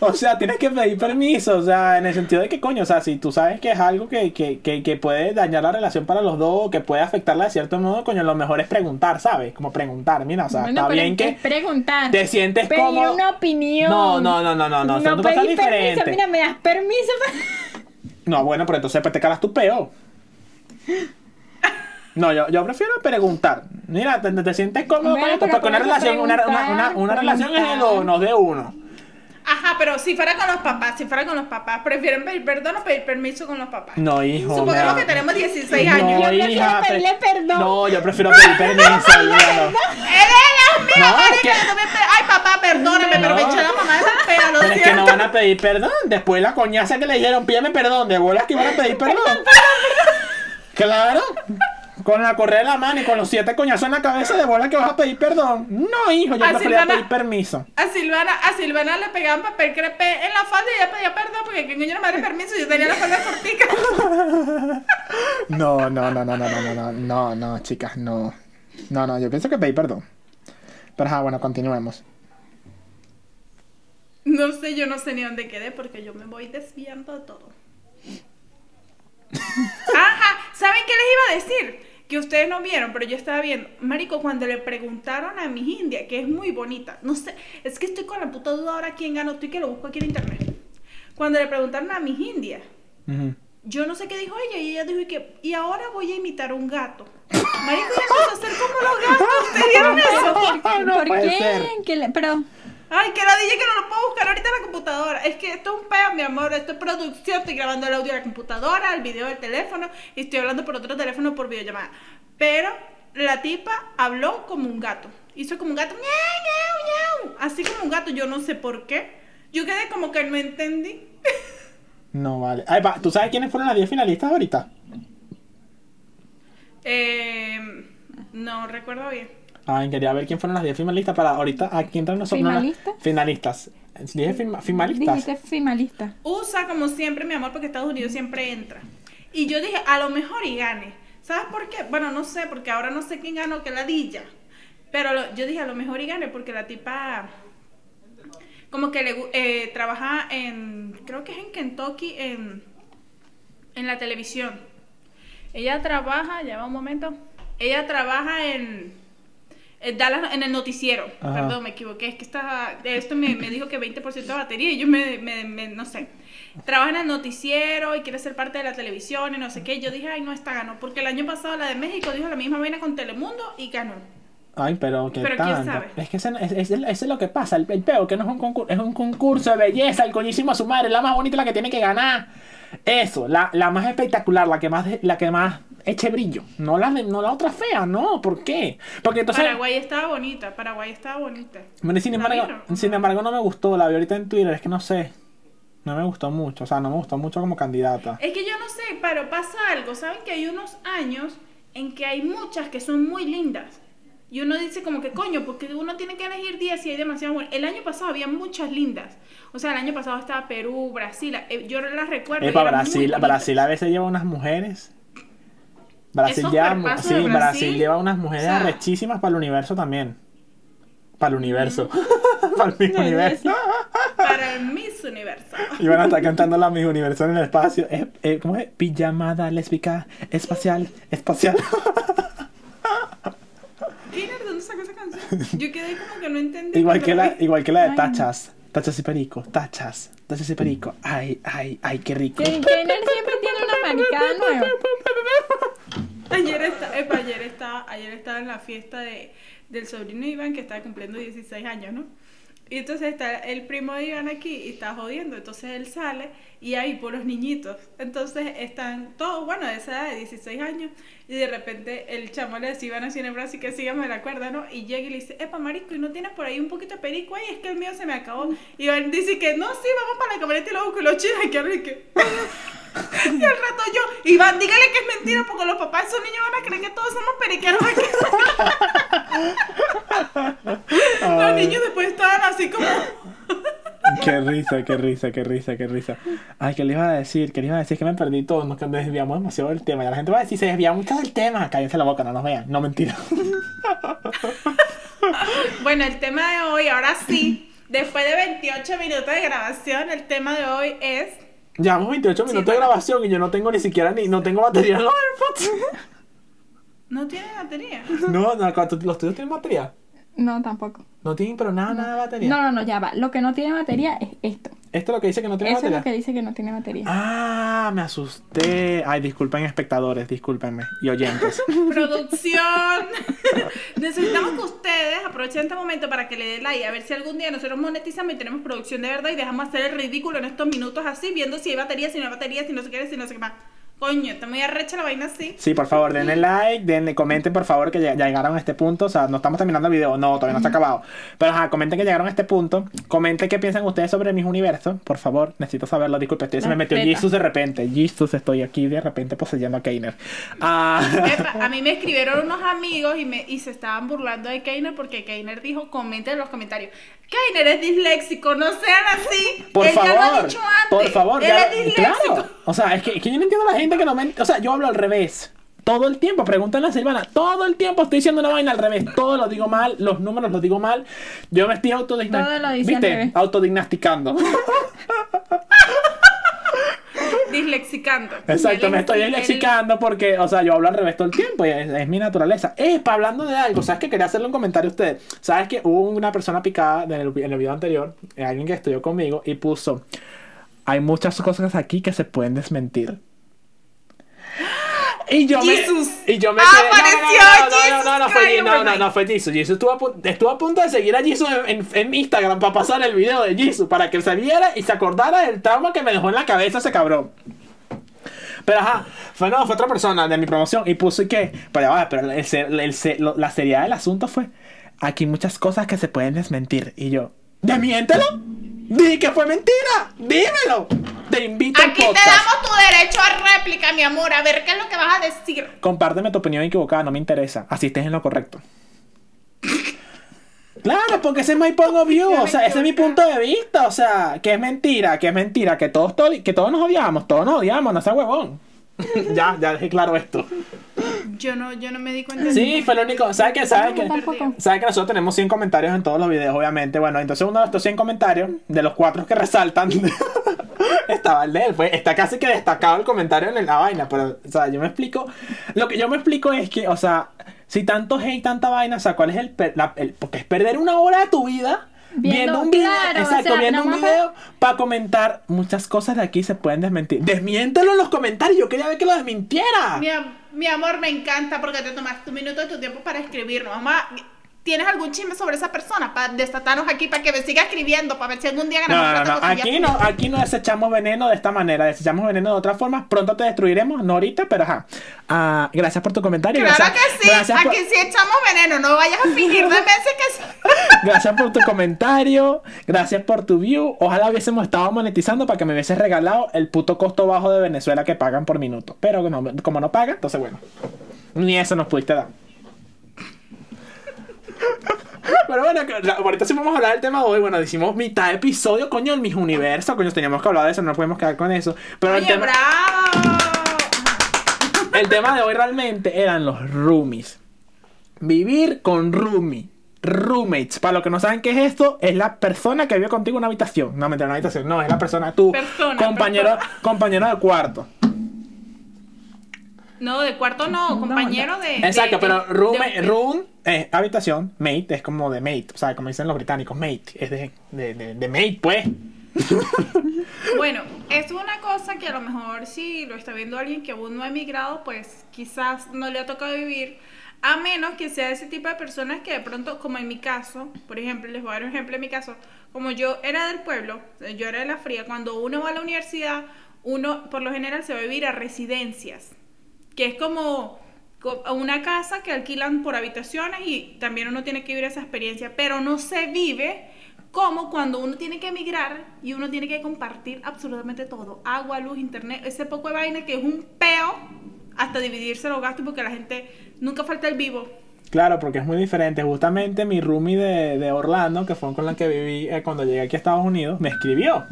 o sea, tienes que pedir permiso, o sea, en el sentido de que, coño, o sea, si tú sabes que es algo que, que, que, que puede dañar la relación para los dos, que puede afectarla de cierto modo, coño, lo mejor es preguntar, ¿sabes? Como preguntar, mira, o sea, Bueno, está bien que preguntar. te sientes Pedir cómodo. una opinión. No, no, no, no, no, no, cosas pedir permiso, diferentes. mira, me das permiso. No, bueno, pero entonces pues, te calas tu peo. No, yo, yo prefiero preguntar. Mira, te, te sientes cómodo con esto, porque una relación, una, una, una, relación es de dos, no de uno. Ajá, pero si fuera con los papás, si fuera con los papás, ¿prefieren pedir perdón o pedir permiso con los papás? No, hijo. Supongamos que tenemos 16 No, años. Yo prefiero hija, pedirle perdón. No, yo prefiero pedir permiso. olvídalo. ¡Eh, Dios mío, No, es que- no Ay, papá, perdóname, pero me No. eché la mamá de la pea, lo Pero es que no van a pedir perdón. Después la coñaza que le dijeron, pídeme perdón, de bolas que van a pedir perdón. Claro. Con la correa en la mano y con los siete coñazos en la cabeza de bola que vas a pedir perdón. No, hijo, yo A prefería Silvana- pedir permiso. A Silvana, a Silvana le pegaban papel crepe en la falda y ella pedía perdón porque que coño no me da permiso, yo tenía la falda cortica. No, no, no, no, no, no, no, no, no, no, chicas, no. No, no, yo pienso que pedí perdón. Pero ajá, bueno, continuemos. No sé, yo no sé ni dónde quedé porque yo me voy desviando de todo. Ajá, ¿saben qué les iba a decir? Que ustedes no vieron, pero yo estaba viendo. Marico, cuando le preguntaron a mi India, que es muy bonita, no sé, es que estoy con la puta duda ahora quién ganó, estoy que lo busco aquí en internet. Cuando le preguntaron a mi India, yo no sé qué dijo ella, y ella dijo y que, y ahora voy a imitar a un gato. Marico, ella empezó a hacer como los gatos, ¿ustedes vieron eso? No ¿Por puede qué? ser. ¿Qué le- Pero, Ay, que la dije que no lo puedo buscar ahorita en la computadora. Es que esto es un peo, mi amor. Esto es producción. Estoy grabando el audio de la computadora, el video del teléfono y estoy hablando por otro teléfono por videollamada. Pero la tipa habló como un gato. Hizo como un gato. "Miau, miau, miau", Así como un gato. Yo no sé por qué. Yo quedé como que no entendí. No vale. Ay, va, ¿tú sabes quiénes fueron las 10 finalistas ahorita? Eh, no recuerdo bien. Ay, quería ver quién fueron las 10 finalistas para ahorita aquí entre nosotros. no, no, ¿Finalistas? Finalistas. Dije finalistas. finalistas. dijiste finalista. USA como siempre, mi amor, porque Estados Unidos siempre entra. Y yo dije, a lo mejor y gane. ¿Sabes por qué? Bueno, no sé, porque ahora no sé quién ganó, que la Dilla. Pero lo- yo dije, a lo mejor y gane, porque la tipa como que le eh, trabaja en, creo que es en Kentucky, en, en la televisión. Ella trabaja, ya va un momento, ella trabaja en Dallas, en el noticiero. Ajá. Perdón, me equivoqué, es que esta, de esto me, me dijo que 20% de batería y yo me, me- me- no sé. Trabaja en el noticiero y quiere ser parte de la televisión y no sé qué. Yo dije, ay, no, esta ganó. Porque el año pasado la de México dijo la misma vaina con Telemundo y ganó. Ay, pero qué Pero quién tanto. sabe. Es que ese, es, es- eso es lo que pasa. El, el peo que no es un concurso, es un concurso de belleza. El coñísimo a su madre, la más bonita, la que tiene que ganar. Eso, la, la más espectacular, la que más, la que más eche brillo. No la, no la otra fea, no. ¿Por qué? Porque entonces. Paraguay estaba bonita, Paraguay estaba bonita. Bueno, sin ¿La embargo, vieron? sin embargo, no me gustó. La vi ahorita en Twitter. Es que no sé. No me gustó mucho. O sea, no me gustó mucho como candidata. Es que yo no sé, pero pasa algo. ¿Saben que hay unos años en que hay muchas que son muy lindas? Y uno dice como que coño, porque uno tiene que elegir 10 y hay demasiado. El año pasado había muchas lindas. O sea, el año pasado estaba Perú, Brasil. eh, Yo las recuerdo. Epa, Brasil. Brasil a veces lleva unas mujeres. Brasil lleva, sí, Brasil. Brasil, lleva unas mujeres o sea- arrechísimas para el universo también. Para el universo. para el mismo universo. Para el Miss Universo. Y van a estar cantando la mismo universo en el espacio. Eh, eh, ¿Cómo es? Pijamada lésbica, espacial, espacial. ¿De dónde sacó esa canción? Yo quedé como que no entendí. igual, que la igual que la de Ay. tachas. Tachas y perico, tachas. Tachas y perico. Ay, ay, ay, qué rico. Kenner siempre tiene una maricada nueva. Ayer, está, epa, ayer, estaba, ayer estaba en la fiesta de, del sobrino Iván que estaba cumpliendo 16 años, ¿no? Y entonces está el primo de Iván aquí y está jodiendo. Entonces él sale y hay por los niñitos. Entonces están todos, bueno, de esa edad de 16 años. Y de repente el chamo le dice Iván así en el brazo y que sígame la cuerda, ¿no? Y llega y le dice, epa, marisco, ¿y no tienes por ahí un poquito de perico ahí? Es que el mío se me acabó. Y Iván dice que no, sí, vamos para la camioneta y lo busco y lo chinos y que y que... Y al rato yo, Iván, dígale que es mentira porque los papás de esos niños van a creer que todos somos periqueros aquí. los niños después estaban así como... Qué risa, qué risa, qué risa, qué risa. Ay, ¿qué le iba a decir? ¿Qué le iba a decir? Que me perdí todo. Nos desviamos demasiado del tema. Y la gente va a decir, se desvía mucho del tema. Cállense la boca, no nos vean. No, mentira. Bueno, el tema de hoy, ahora sí, después de 28 minutos de grabación, el tema de hoy es... Llevamos 28 minutos de bueno. grabación y yo no tengo ni siquiera ni no tengo batería en los AirPods. ¿No tiene batería? No, no, ¿tú- los tuyos tienen batería. No, tampoco. No tienen, pero nada, nada de batería. No, no, no, ya va. Lo que no tiene batería es esto. Esto es lo que dice que no tiene Eso es batería. lo que dice que no tiene batería. Ah, me asusté. Ay, disculpen espectadores, discúlpenme. Y oyentes. Producción. Necesitamos que ustedes aprovechen este momento para que le den like. A ver si algún día nosotros monetizamos y tenemos producción de verdad y dejamos hacer el ridículo en estos minutos así, viendo si hay batería, si no hay batería, si no se quiere, si no sé qué más. Coño, está muy arrecha la vaina así. Sí, por favor, denle like, denle, comenten por favor que ya, ya llegaron a este punto. O sea, no estamos terminando el video, no, todavía no está acabado. Pero ajá, comenten que llegaron a este punto. Comenten qué piensan ustedes sobre mis universos. Por favor, necesito saberlo. Disculpe, estoy- se me metió Respeta. Jesus de repente. Jesus, estoy aquí de repente poseyendo a Keiner. Ah, Epa, a mí me escribieron unos amigos y, me, y se estaban burlando de Keiner porque Keiner dijo, comenten en los comentarios. Keiner es disléxico, no sean así. por Él favor, ya lo ha dicho antes. por favor, Él ya- es disléxico. claro. O sea, es que, es que yo no entiendo a la gente que no me. O sea, yo hablo al revés. Todo el tiempo, pregúntale a Silvana, todo el tiempo estoy diciendo una vaina al revés, todo lo digo mal, los números los digo mal, yo me estoy al ¿Viste? revés. Autodiagnosticando. Dislexicando. Exacto, me es- estoy él- lexicando porque, o sea, yo hablo al revés todo el tiempo y es, es mi naturaleza. Para hablando de algo, ¿sabes que Quería hacerle un comentario a ustedes. ¿Sabes que hubo una persona picada en el, en el video anterior, eh, alguien que estudió conmigo, y puso, hay muchas cosas aquí que se pueden desmentir. Y yo Jesus. me, y yo me Ah, quedé, no, no, no, no, no, no, fue, no, no, overnight. no, fue Jesus. Jesus estuvo a, pu- estuvo a punto de seguir a Jesus en, en- en Instagram para pasar el video de Jesus, para que se viera y se acordara del trauma que me dejó en la cabeza ese cabrón. Pero ajá, fue, no, fue otra persona de mi promoción y puso y que, pero, va, pero el el lo- la seriedad del asunto fue, aquí muchas cosas que se pueden desmentir. Y yo, ¿desmiéntelo? Di que fue mentira, dímelo. Te invito al Aquí te podcast. damos tu derecho a réplica, mi amor. A ver qué es lo que vas a decir. Compárteme tu opinión equivocada, no me interesa. Así estés en lo correcto. Claro, porque ese es my point of view, o sea, ese es mi punto de vista, o sea, que es mentira, que es mentira, que todos, to- que todos nos odiamos, todos nos odiamos, no sea huevón. ya, ya dejé claro esto. Yo no, yo no me di cuenta. Sí, fue lo único, ¿sabes qué? ¿Sabes qué? ¿Sabes que nosotros tenemos 100 comentarios en todos los videos, obviamente? Bueno, entonces uno de estos 100 comentarios, de los cuatro que resaltan, estaba el de él. Pues está casi que destacado el comentario en la vaina, pero, o sea, yo me explico. Lo que yo me explico es que, o sea, si tanto hate, tanta vaina, o sea, ¿cuál es el. per- la- el- porque es perder una hora de tu vida. Viendo, Viendo- un video, claro, exacto, o sea, viendo un video para comentar muchas cosas de aquí se pueden desmentir. Desmiéntelo en los comentarios, yo quería ver que lo desmintiera. Mi, mi amor, me encanta porque te tomaste un minuto de tu tiempo para escribirnos. Mamá, ¿tienes algún chisme sobre esa persona? Para desatarnos aquí, para que me siga escribiendo, para ver si algún día No, ganamos no, plata no, aquí no, aquí no desechamos veneno de esta manera, desechamos veneno de otra forma. Pronto te destruiremos, no ahorita, pero ajá. Ah, gracias por tu comentario. Claro gracias, que sí, Gracias por, aquí sí echamos veneno, no vayas a fingir demencia que sí. gracias por tu comentario, gracias por tu view. Ojalá hubiésemos estado monetizando para que me hubieses regalado el puto costo bajo de Venezuela que pagan por minuto. Pero no, como no pagan, entonces bueno, ni eso nos pudiste dar. Pero bueno, la- ahorita sí vamos a hablar del tema de hoy. Bueno, hicimos mitad episodio, coño, en mis universos. Coño, teníamos que hablar de eso, no podemos quedar con eso. Pero el Oye, tema, bravo. el tema de hoy realmente eran los roomies. Vivir con roomie. Roommates. Para los que no saben qué es esto, es la persona que vive contigo en una habitación. No, mentira, en una habitación. No, es la persona, tu Persona, compañero, persona. compañero de cuarto. No, de cuarto no, compañero de. Exacto, de- pero room, de- room es habitación, mate es como de mate, o sea, como dicen los británicos, mate, es de, de, de, de mate, pues. Bueno, es una cosa que a lo mejor si lo está viendo alguien que aún no ha emigrado, pues quizás no le ha tocado vivir. A menos que sea ese tipo de personas que de pronto, como en mi caso, por ejemplo, les voy a dar un ejemplo en mi caso, como yo era del pueblo, yo era de la fría, cuando uno va a la universidad, uno por lo general se va a vivir a residencias, que es como co- una casa que alquilan por habitaciones y también uno tiene que vivir esa experiencia, pero no se vive como cuando uno tiene que emigrar y uno tiene que compartir absolutamente todo, agua, luz, internet, ese poco de vaina que es un peo hasta dividirse los gastos porque la gente nunca falta el vivo. Claro, porque es muy diferente. Justamente mi roomie de, de Orlando, que fue con la que viví eh, cuando llegué aquí a Estados Unidos, me escribió.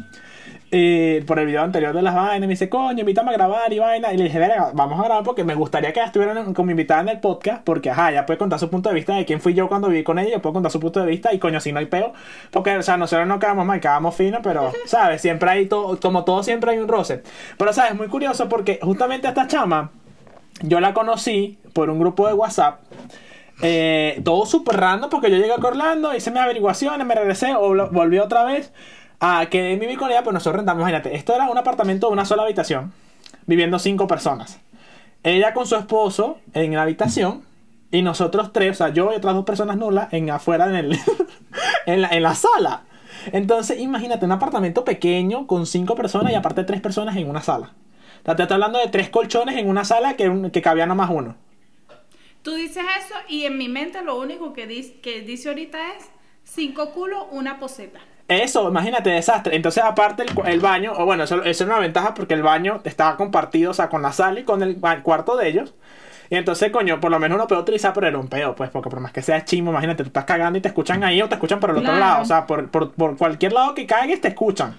Eh, por el video anterior de las vainas, me dice, coño, invítame a grabar y vaina. Y le dije, verga, vamos a grabar porque me gustaría que ella estuviera en- como invitada en el podcast, porque ajá, ella puede contar su punto de vista de quién fui yo cuando viví con ella, yo puedo contar su punto de vista y coño, si no hay peo. Porque, o sea, nosotros no quedamos mal, quedamos finos, pero, ¿sabes? Siempre hay todo, como todo, siempre hay un roce. Pero, ¿sabes? Muy curioso porque justamente esta chama, yo la conocí por un grupo de WhatsApp. Eh, todo súper random porque yo llegué a Orlando, hice mis averiguaciones, me regresé, volví otra vez a que vivir con ella, pues nosotros rentamos, imagínate, esto era un apartamento de una sola habitación, viviendo cinco personas. Ella con su esposo en la habitación y nosotros tres, o sea, yo y otras dos personas nulas en afuera en, el, en, la, en la sala. Entonces, imagínate un apartamento pequeño con cinco personas y aparte tres personas en una sala. O te estoy hablando de tres colchones en una sala que, que cabía nomás uno. Tú dices eso y en mi mente lo único que dice, que dice ahorita es cinco culos, una poseta. Eso, imagínate, desastre. Entonces, aparte, el, el baño, o bueno, eso, eso es una ventaja porque el baño estaba compartido, o sea, con la sala y con el cuarto de ellos. Y entonces, coño, por lo menos uno puede utilizar, pero era un peo, pues, porque por más que sea chimo, imagínate, tú estás cagando y te escuchan ahí o te escuchan por el otro lado. O sea, por, por, por cualquier lado que caigas te escuchan.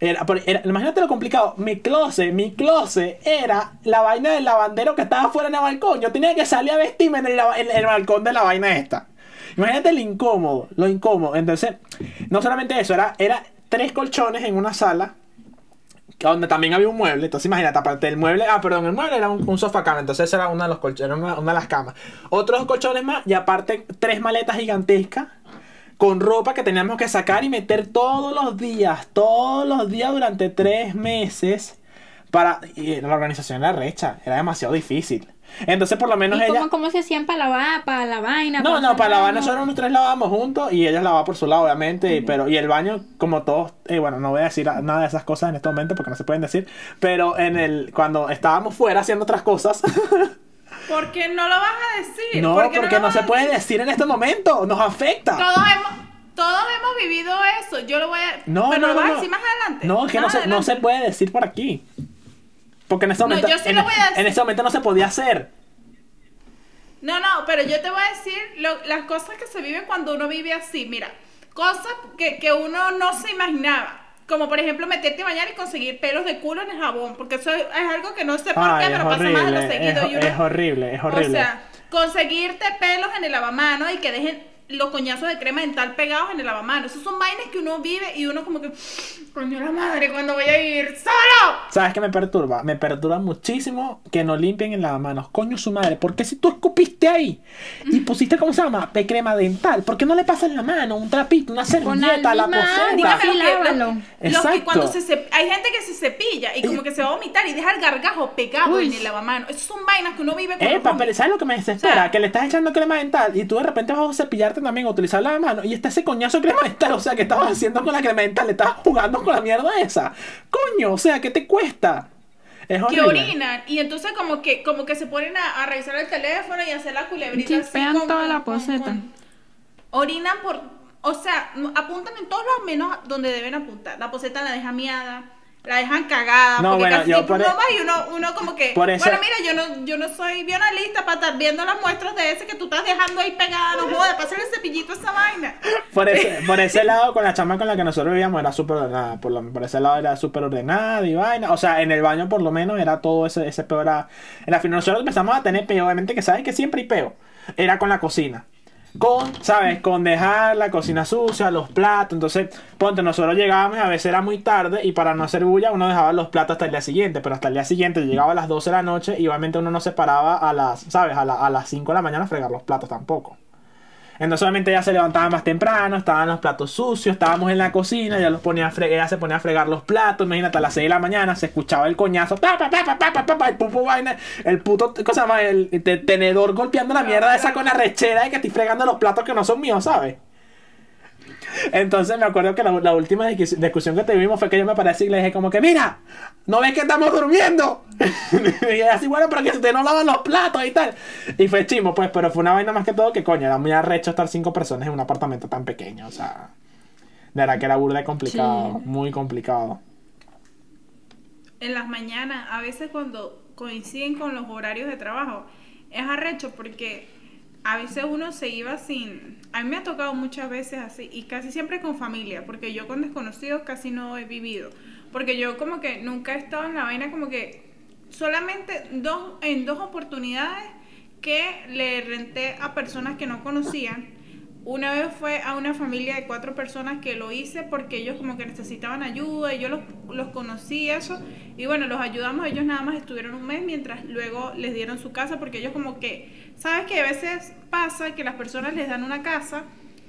Era- pero era- imagínate lo complicado. Mi closet, mi closet era la vaina del lavandero que estaba fuera en el balcón. Yo tenía que salir a vestirme en el, en el balcón de la vaina esta. Imagínate lo incómodo, lo incómodo. Entonces, no solamente eso, era, era tres colchones en una sala donde también había un mueble. Entonces, imagínate, aparte del mueble, ah, perdón, el mueble era un, un sofá cama. Entonces, era uno de los colchones, era una, una de las camas. Otros colchones más, y aparte, tres maletas gigantescas con ropa que teníamos que sacar y meter todos los días, todos los días durante tres meses. Para. La organización era recha, era demasiado difícil. Entonces, por lo menos ¿Y ella. cómo, cómo se hacían para lavar, para la vaina? No, no, para lavar baño? nosotros los tres lavábamos juntos y ellas lavaban por su lado, obviamente. y- Pero, y el baño, como todos, eh, bueno, no voy a decir nada de esas cosas en este momento porque no se pueden decir. Pero en el, cuando estábamos fuera haciendo otras cosas, ¿Por qué no lo vas a decir? no, ¿Por qué porque no se puede decir en este momento, nos afecta. Todos hemos, todos hemos vivido eso. Yo lo voy a. No, ¿Me no, lo no, vas a no. decir más adelante? No, es que no se, no se puede decir por aquí. Porque en ese No, momento, yo sí en, lo voy a decir. en ese momento no se podía hacer. No, no, pero yo te voy a decir lo- las cosas que se viven cuando uno vive así. Mira, cosas que, que uno no se imaginaba. Como por ejemplo meterte a bañar y conseguir pelos de culo en el jabón. Porque eso es, algo que no sé por Ay, qué, pero pasa más de lo seguido. es, y uno- es horrible, es horrible. O sea, conseguirte pelos en el lavamano y que dejen los coñazos de crema dental pegados en el lavamano. Esos son vainas que uno vive y uno como que, coño la madre, ¿cuándo voy a ir solo? ¿Sabes qué me perturba? Me perturba muchísimo que no limpien el lavamanos. Coño, su madre. ¿Por qué si tú escupiste ahí y pusiste, ¿cómo se llama? Pe crema dental. ¿Por qué no le pasas la mano, un trapito, una servilleta a la agua, Dígame Sí, los que, lávalo. los- los que Exacto. cuando se cep- hay gente que se cepilla y como que se va a vomitar y deja el gargajo pegado Uy. en el lavamano. Esas son vainas que uno vive con Epa, pero ¿sabes lo que me desespera? O sea- que le estás echando crema dental y tú de repente vas a cepillarte también, a utilizar la mano y está ese coñazo de crema dental. O sea, ¿qué estabas haciendo con la crema dental? Le estabas jugando con la mierda esa. Coño, o sea, ¿qué te cuesta? Es que orinan y entonces como que como que se ponen a, a revisar el teléfono y hacer la culebrita así Chispean con- toda con- la poseta. con- orinan por o sea apuntan en todos los menos donde deben apuntar la poseta la dejan miada la dejan cagada No, porque bueno, casi yo por uno e- va y uno, uno como que por eso- bueno mira yo no yo no soy bionalista para estar viendo las muestras de ese que tú estás dejando ahí pegada no jodas para hacer el cepillito a esa vaina Por ese, por ese lado, con la chama con la que nosotros vivíamos, era súper ordenada. Por, lo- por ese lado era súper ordenada y vaina. O sea, en el baño, por lo menos, era todo ese, ese peo. Era, en la fin, nosotros empezamos a tener peo. Obviamente, que sabes que siempre hay peo. Era con la cocina. Con, ¿sabes? Con dejar la cocina sucia, los platos. Entonces, ponte, nosotros llegábamos y a veces era muy tarde. Y para no hacer bulla, uno dejaba los platos hasta el día siguiente. Pero hasta el día siguiente llegaba a las 12 de la noche. Y obviamente uno no se paraba a las, ¿sabes? A, la- a las 5 de la mañana a fregar los platos tampoco. Entonces solamente ella se levantaba más temprano, estaban los platos sucios, estábamos en la cocina, ella, los ponía a fregar, ella se ponía a fregar los platos, imagínate, a las 6 de la mañana se escuchaba el coñazo, pa, pa, pa, pa, pa, pa, el pupo vaina, el puto, cosa más, el, tenedor golpeando la mierda esa con la rechera de que estoy fregando los platos que no son míos, ¿sabes? Entonces me acuerdo que la, la última discus- discusión que tuvimos fue que yo me parecí y le dije como que, mira, ¿no ves que estamos durmiendo? y ella así, bueno, pero que ustedes no lavan los platos y tal. Y fue chimo, pues, pero fue una vaina más que todo que, coño, era muy arrecho estar cinco personas en un apartamento tan pequeño, o sea... De verdad que era burda y complicado, Sí. muy complicado. en las mañanas, a veces cuando coinciden con los horarios de trabajo, es arrecho porque a veces uno se iba sin... A mí me ha tocado muchas veces así y casi siempre con familia, porque yo con desconocidos casi no he vivido, porque yo como que nunca he estado en la vaina como que solamente dos, en dos oportunidades que le renté a personas que no conocían. Una vez fue a una familia de cuatro personas que lo hice porque ellos como que necesitaban ayuda y yo los, los conocí eso. Y bueno, los ayudamos, ellos nada más estuvieron un mes mientras luego les dieron su casa porque ellos como que, sabes que a veces pasa que las personas les dan una casa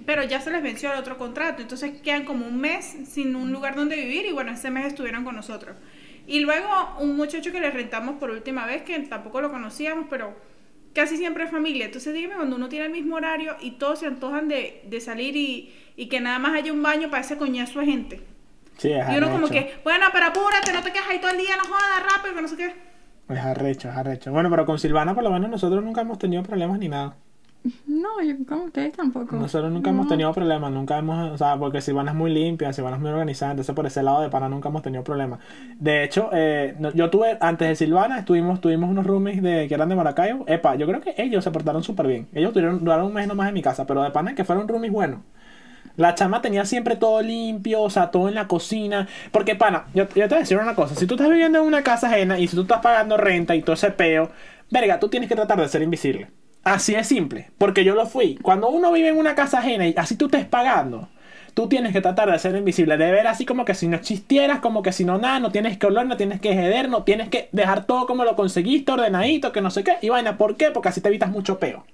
pero ya se les venció el otro contrato, entonces quedan como un mes sin un lugar donde vivir y bueno, ese mes estuvieron con nosotros. Y luego un muchacho que le rentamos por última vez, que tampoco lo conocíamos, pero casi siempre es familia. Entonces dígame, cuando uno tiene el mismo horario y todos se antojan de, de salir y, y que nada más haya un baño para ese coñazo de gente. Sí, es Y uno como que, bueno, pero apúrate, no te quedes ahí todo el día, no jodas rápido, que no sé qué. Es arrecho, es arrecho. Bueno, pero con Silvana por lo menos nosotros nunca hemos tenido problemas ni nada. No, yo con ustedes tampoco. Nosotros nunca hemos tenido problemas, nunca hemos, o sea, porque Silvana es muy limpia, Silvana es muy organizada, entonces por ese lado de pana nunca hemos tenido problemas. De hecho, eh, no- yo tuve, antes de Silvana, estuvimos, tuvimos unos roomies de, que eran de Maracaibo. Epa, yo creo que ellos se portaron súper bien. Ellos tuvieron, duraron un mes nomás en mi casa, pero de pana que fueron roomies buenos. La chama tenía siempre todo limpio, o sea, todo en la cocina. Porque, pana, yo, yo te voy a decir una cosa. Si tú estás viviendo en una casa ajena y si tú estás pagando renta y todo ese peo, verga, tú tienes que tratar de ser invisible. Así es simple. Porque yo lo fui. Cuando uno vive en una casa ajena y así tú estés pagando, tú tienes que tratar de ser invisible. De ver así como que si no existieras, como que si no nada, no tienes que oler, no tienes que heder, no tienes que dejar todo como lo conseguiste, ordenadito, que no sé qué. Y vaina, ¿por qué? Porque así te evitas mucho peo.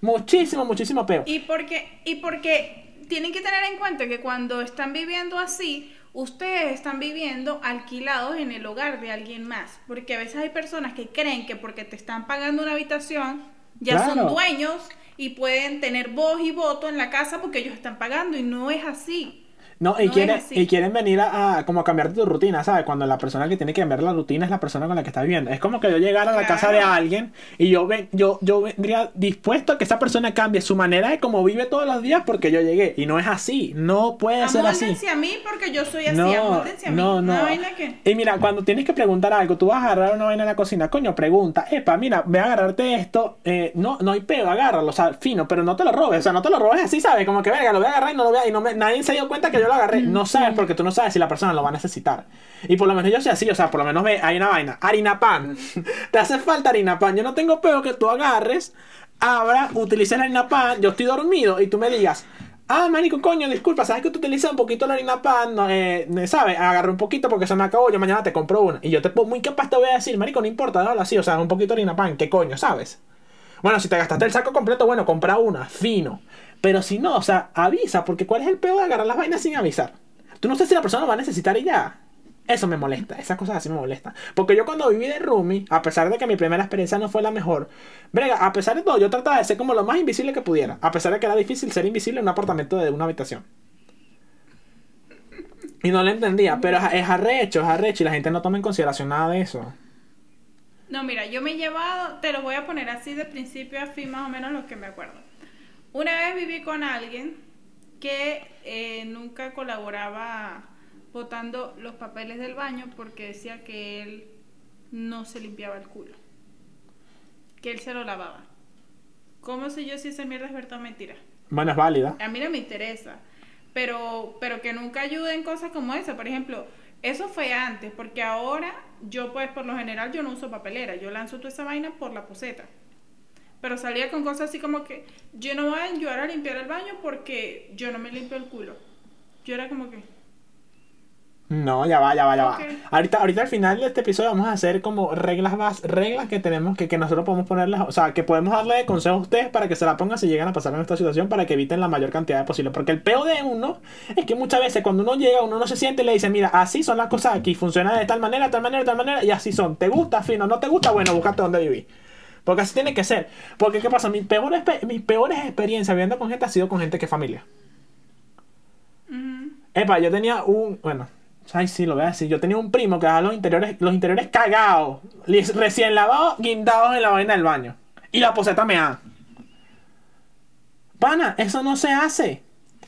Muchísimo, muchísimo peo. Y porque, y porque tienen que tener en cuenta que cuando están viviendo así, ustedes están viviendo alquilados en el hogar de alguien más. Porque a veces hay personas que creen que porque te están pagando una habitación, ya Claro. son dueños y pueden tener voz y voto en la casa porque ellos están pagando y no es así. No, y, No quieren, y quieren venir a, a como a cambiarte tu rutina, ¿sabes? Cuando la persona que tiene que cambiar la rutina es la persona con la que estás viviendo. Es como que yo llegara a la Claro. casa de alguien y yo, ven, yo, yo vendría dispuesto a que esa persona cambie su manera de cómo vive todos los días porque yo llegué. Y no es así, no puede ser así. A mí porque yo soy así, No, a mí. no, no. vaina que... Y mira, cuando tienes que preguntar algo, tú vas a agarrar una vaina en la cocina, coño, pregunta, epa, mira, ve a agarrarte esto, eh, no, no hay pedo, agárralo, o sea, fino, pero no te lo robes, o sea, no te lo robes así, ¿sabes? Como que, verga, lo voy a agarrar y no lo voy a, y no me- nadie se dio cuenta que yo lo agarré, no sabes, porque tú no sabes si la persona lo va a necesitar. Y por lo menos yo soy así, o sea, por lo menos ve, hay una vaina, harina pan, te hace falta harina pan, yo no tengo pedo que tú agarres, abra, utilices la harina pan, yo estoy dormido y tú me digas, Ah, marico, coño, disculpa, sabes que tú utilizas un poquito la harina pan, no, eh, ¿sabes? Agarré un poquito porque se me acabó, yo mañana te compro una. Y yo te muy capaz te voy a decir, marico, no importa, dale así, o sea, un poquito de harina pan, ¿qué coño, sabes? Bueno, si te gastaste el saco completo, bueno, compra una, fino. Pero si no, o sea, avisa, porque ¿cuál es el peor de agarrar las vainas sin avisar? Tú no sabes si la persona lo va a necesitar y ya. Eso me molesta, esas cosas así me molestan. Porque yo cuando viví de roomie, a pesar de que mi primera experiencia no fue la mejor, brega, a pesar de todo, yo trataba de ser como lo más invisible que pudiera. A pesar de que era difícil ser invisible en un apartamento de una habitación. Y no lo entendía, pero es arrecho, es arrecho y la gente no toma en consideración nada de eso. No, mira, yo me he llevado, te lo voy a poner así de principio a fin, más o menos lo que me acuerdo. Una vez viví con alguien que eh, nunca colaboraba botando los papeles del baño porque decía que él no se limpiaba el culo, que él se lo lavaba. ¿Cómo sé yo si esa mierda es verdad o mentira? Bueno, es válida. A mí no me interesa. Pero, pero que nunca ayuden cosas como esa. Por ejemplo, eso fue antes, porque ahora yo pues por lo general yo no uso papelera, yo lanzo toda esa vaina por la poseta. Pero salía con cosas así como que yo no voy a ayudar a limpiar el baño porque yo no me limpio el culo. Yo era como que... No, ya va, ya va, ya va. Ahorita, ahorita al final de este episodio vamos a hacer como reglas bas- reglas que tenemos que, que nosotros podemos ponerles, o sea, que podemos darle consejos a ustedes para que se la pongan si llegan a pasar en esta situación para que eviten la mayor cantidad de posible. Porque el peo de uno es que muchas veces cuando uno llega, uno no se siente y le dice, mira, así son las cosas aquí, funciona de tal manera, de tal manera, de tal manera, y así son. ¿Te gusta, fino? ¿No te gusta? Bueno, búscate dónde vivir. Porque así tiene que ser. Porque, ¿qué pasa? Mis peores, pe- mis peores experiencias viviendo con gente ha sido con gente que es familia. ujú. Epa, yo tenía un. Bueno, ay, sí, lo voy a decir. Yo tenía un primo que dejaba los interiores, los interiores cagados, recién lavados, guindados en la vaina del baño. Y la poseta me da. Pana, eso no se hace.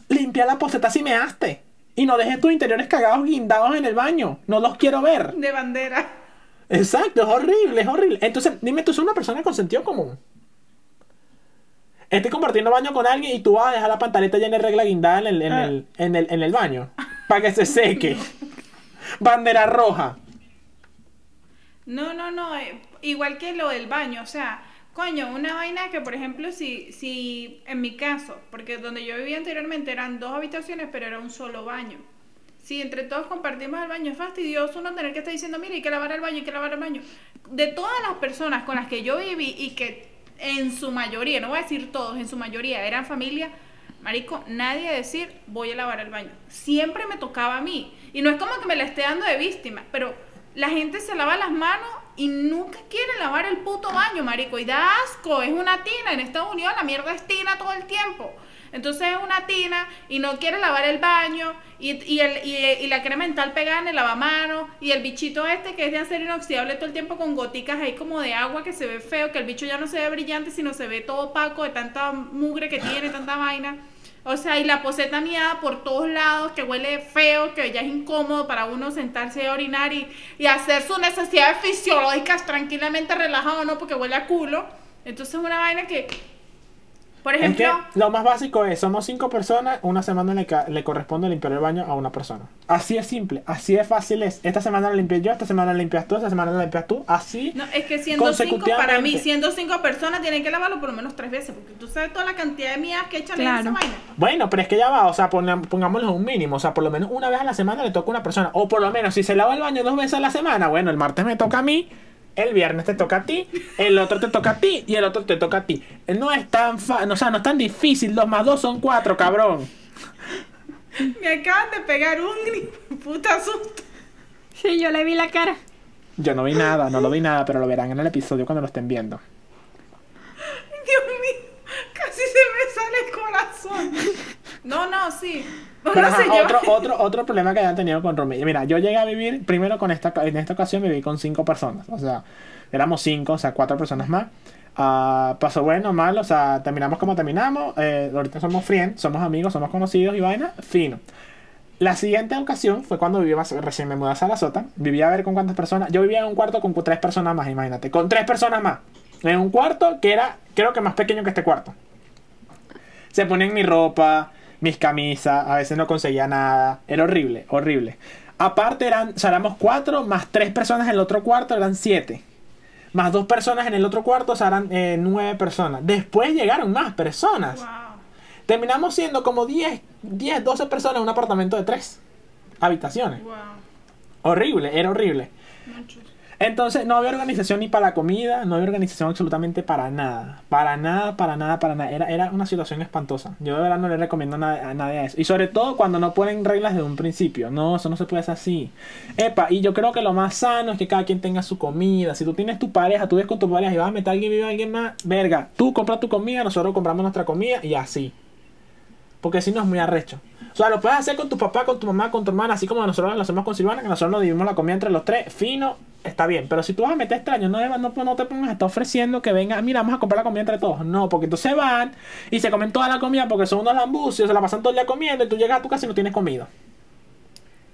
Limpia la poseta si me haste. Y no dejes tus interiores cagados guindados en el baño. No los quiero ver. De bandera. Exacto, es horrible, es horrible. Entonces, dime, tú eres una persona con sentido común. Estoy compartiendo baño con alguien y tú vas a dejar la pantaleta llena de regla guindada en el, en Ah. el, en el, en el baño. Para que se seque. Bandera roja. No, no, no, eh, igual que lo del baño, o sea, coño, una vaina que por ejemplo si, si en mi caso, porque donde yo vivía anteriormente eran dos habitaciones, pero era un solo baño. Si entre todos compartimos el baño, es fastidioso uno tener que estar diciendo, mira, hay que lavar el baño, hay que lavar el baño. De todas las personas con las que yo viví y que en su mayoría, no voy a decir todos, en su mayoría eran familia, marico, nadie decir, voy a lavar el baño. Siempre me tocaba a mí. Y no es como que me la esté dando de víctima, pero la gente se lava las manos y nunca quiere lavar el puto baño, marico. Y da asco, es una tina. En Estados Unidos la mierda es tina todo el tiempo. Entonces es una tina y no quiere lavar el baño y, y, el, y, la crema dental pegada en el lavamanos y el bichito este que es de acero inoxidable todo el tiempo con goticas ahí como de agua que se ve feo, que el bicho ya no se ve brillante, sino se ve todo opaco de tanta mugre que tiene, tanta vaina. O sea, y la poseta miada por todos lados, que huele feo, que ya es incómodo para uno sentarse a orinar y, y hacer sus necesidades fisiológicas tranquilamente relajado, ¿no? Porque huele a culo. Entonces es una vaina que, por Es que ejemplo, lo más básico es, somos cinco personas, una semana le, le corresponde limpiar el baño a una persona. Así es simple, así de fácil es. Esta semana la limpié yo, esta semana la limpias tú, esta semana la limpias tú, así. no, es que siendo cinco, para mí, siendo cinco personas, tienen que lavarlo por lo menos tres veces, porque tú sabes toda la cantidad de mías que echan en Claro. esa vaina. Bueno, pero es que ya va, o sea, pon- pongámoslo un mínimo, o sea, por lo menos una vez a la semana le toca a una persona, o por lo menos si se lava el baño dos veces a la semana, bueno, el martes me toca a mí, el viernes te toca a ti, el otro te toca a ti y el otro te toca a ti. No es tan fa o sea, no es tan difícil, dos más dos son cuatro, cabrón. Me acaban de pegar un puta susto. Sí, yo le vi la cara. Yo no vi nada, no lo vi nada, pero lo verán en el episodio cuando lo estén viendo. Dios mío, casi se me sale el corazón. No, no, sí. Otro, otro, otro problema que hayan tenido con Romy. Mira, yo llegué a vivir, primero con esta, en esta ocasión viví con cinco personas. O sea, éramos cinco, o sea, cuatro personas más. Ah, pasó bueno, mal, o sea, terminamos como terminamos. eh, ahorita somos friends, somos amigos, somos conocidos y vaina, fino. La siguiente ocasión fue cuando vivía, recién me mudé a Sarasota. Vivía a ver con cuántas personas. Yo vivía en un cuarto con tres personas más, imagínate. Con tres personas más. En un cuarto que era, creo que más pequeño que este cuarto. Se ponían mi ropa, mis camisas, a veces no conseguía nada. Era horrible, horrible. Aparte eran, o sea, éramos cuatro, más tres personas en el otro cuarto, eran siete. Más dos personas en el otro cuarto, o sea, eran eh, nueve personas. Después llegaron más personas. Wow. Terminamos siendo como 10, 10, 12 personas en un apartamento de tres habitaciones. Wow. Horrible, era horrible. Muchos. Entonces no había organización ni para la comida, no había organización absolutamente para nada. Para nada, para nada, para nada. Era, era una situación espantosa. Yo de verdad no le recomiendo a a nadie eso. Y sobre todo cuando no ponen reglas desde un principio. No, eso no se puede hacer así. Epa, y yo creo que lo más sano es que cada quien tenga su comida. Si tú tienes tu pareja, tú ves con tu pareja y vas a meter a alguien vive a alguien más, verga, tú compras tu comida, nosotros compramos nuestra comida y así. Porque si no es muy arrecho. O sea, lo puedes hacer con tu papá, con tu mamá, con tu hermana, así como nosotros lo hacemos con Silvana, que nosotros nos dividimos la comida entre los tres, fino, está bien. Pero si tú vas a meter extraños, no, no, no te pongas a estar ofreciendo que venga, mira, vamos a comprar la comida entre todos. No, porque entonces van y se comen toda la comida porque son unos lambucios, se la pasan todo el día comiendo y tú llegas a tu casa y no tienes comida.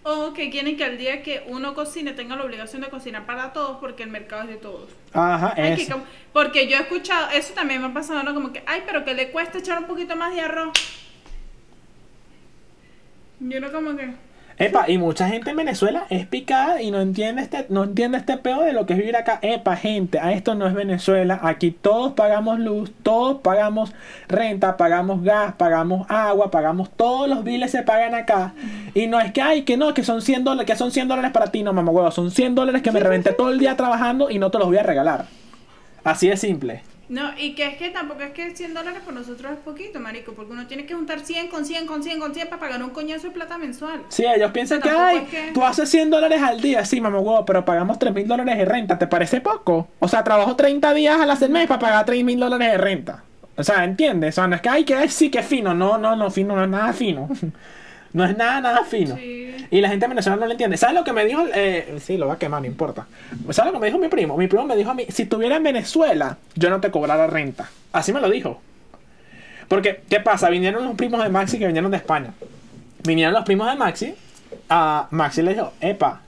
O que quieren que al día que uno cocine tenga la obligación de cocinar para todos porque el mercado es de todos. Ajá, Ay, que porque yo he escuchado, eso también me ha pasado, ¿no? Como que, ay, pero que le cuesta echar un poquito más de arroz. Yo no como que... Epa, y mucha gente en Venezuela es picada y no entiende este, no entiende este peo de lo que es vivir acá. Epa, gente, a esto no es Venezuela. Aquí todos pagamos luz, todos pagamos renta, pagamos gas, pagamos agua, pagamos todos los biles se pagan acá. Y no es que ay, que no, que son 100 dólares, que son 100 dólares para ti, no mamá huevo, son 100 dólares que me reventé todo el día trabajando y no te los voy a regalar. Así de simple. No, y que es que tampoco es que 100 dólares por nosotros es poquito, marico, porque uno tiene que juntar 100 con 100 con 100 con 100 para pagar un coñazo de plata mensual. Sí, ellos piensan que, ay, es que- tú haces 100 dólares al día, sí, mamá huevo, pero pagamos 3 mil dólares de renta, ¿te parece poco? O sea, trabajo 30 días al hacer mes para pagar 3 mil dólares de renta. O sea, ¿entiendes? O sea, no es que, ay, que sí, que fino. No, no, no, fino, no es nada fino. No es nada, nada fino. Sí. Y la gente venezolana no lo entiende. ¿Sabes lo que me dijo? Eh, sí, lo va a quemar, no importa. ¿Sabes lo que me dijo mi primo? Mi primo me dijo a mí, si estuviera en Venezuela, yo no te cobrara renta. Así me lo dijo. Porque, ¿qué pasa? Vinieron los primos de Maxi que vinieron de España. Vinieron los primos de Maxi. A Maxi le dijo, epa,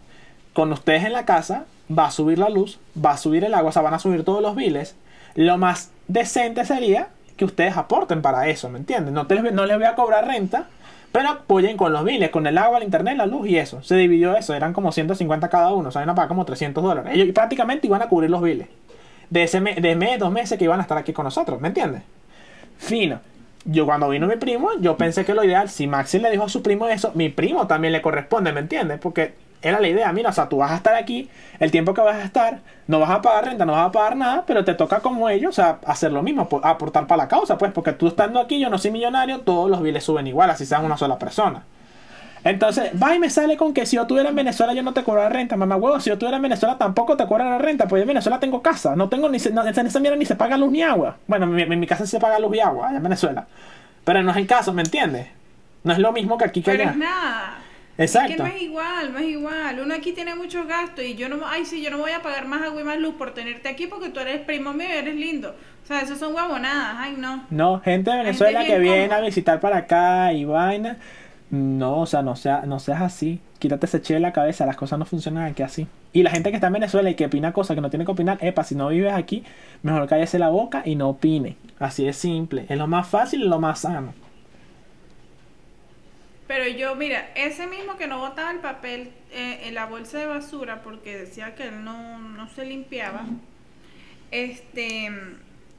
con ustedes en la casa va a subir la luz, va a subir el agua, o sea, van a subir todos los biles. Lo más decente sería que ustedes aporten para eso, ¿me entienden? No, te no les voy a cobrar renta, pero apoyen con los biles, con el agua, el internet, la luz y eso. Se dividió eso, eran como 150 cada uno, o sea, iban a pagar como 300 dólares. Ellos prácticamente iban a cubrir los biles. De ese mes, de mes, dos meses que iban a estar aquí con nosotros, ¿me entiendes? Fino. Yo cuando vino mi primo, yo pensé que lo ideal, si Maxi le dijo a su primo eso, mi primo también le corresponde, ¿me entiendes? Porque era la idea, mira, o sea, tú vas a estar aquí, el tiempo que vas a estar, no vas a pagar renta, no vas a pagar nada, pero te toca como ellos, o sea, hacer lo mismo, apo- aportar para la causa, pues, porque tú estando aquí, yo no soy millonario, todos los biles suben igual, así seas una sola persona. Entonces, va y me sale con que si yo estuviera en Venezuela yo no te cobrara renta, mamá huevo, si yo estuviera en Venezuela tampoco te cobrara renta, pues en Venezuela tengo casa, no tengo ni se, no, en esa mierda ni se paga luz ni agua. Bueno, en mi, en mi casa se paga luz y agua, allá en Venezuela. Pero no es el caso, ¿me entiendes? No es lo mismo que aquí que Pero allá. es nada. Es que Exacto. no es igual, no es igual. Uno aquí tiene muchos gastos y yo no, ay, sí, yo no voy a pagar más agua y más luz por tenerte aquí porque tú eres primo mío y eres lindo. O sea, eso son huevonadas, ay, no. No, gente de Venezuela que viene a visitar para acá y vaina. No, o sea, no, sea, no seas así. Quítate ese che de la cabeza, las cosas no funcionan aquí así. Y la gente que está en Venezuela y que opina cosas que no tiene que opinar, epa, si no vives aquí, mejor cállese la boca y no opine. Así es simple. Es lo más fácil y lo más sano. Pero yo, mira, ese mismo que no botaba el papel eh, en la bolsa de basura porque decía que él no, no se limpiaba, este,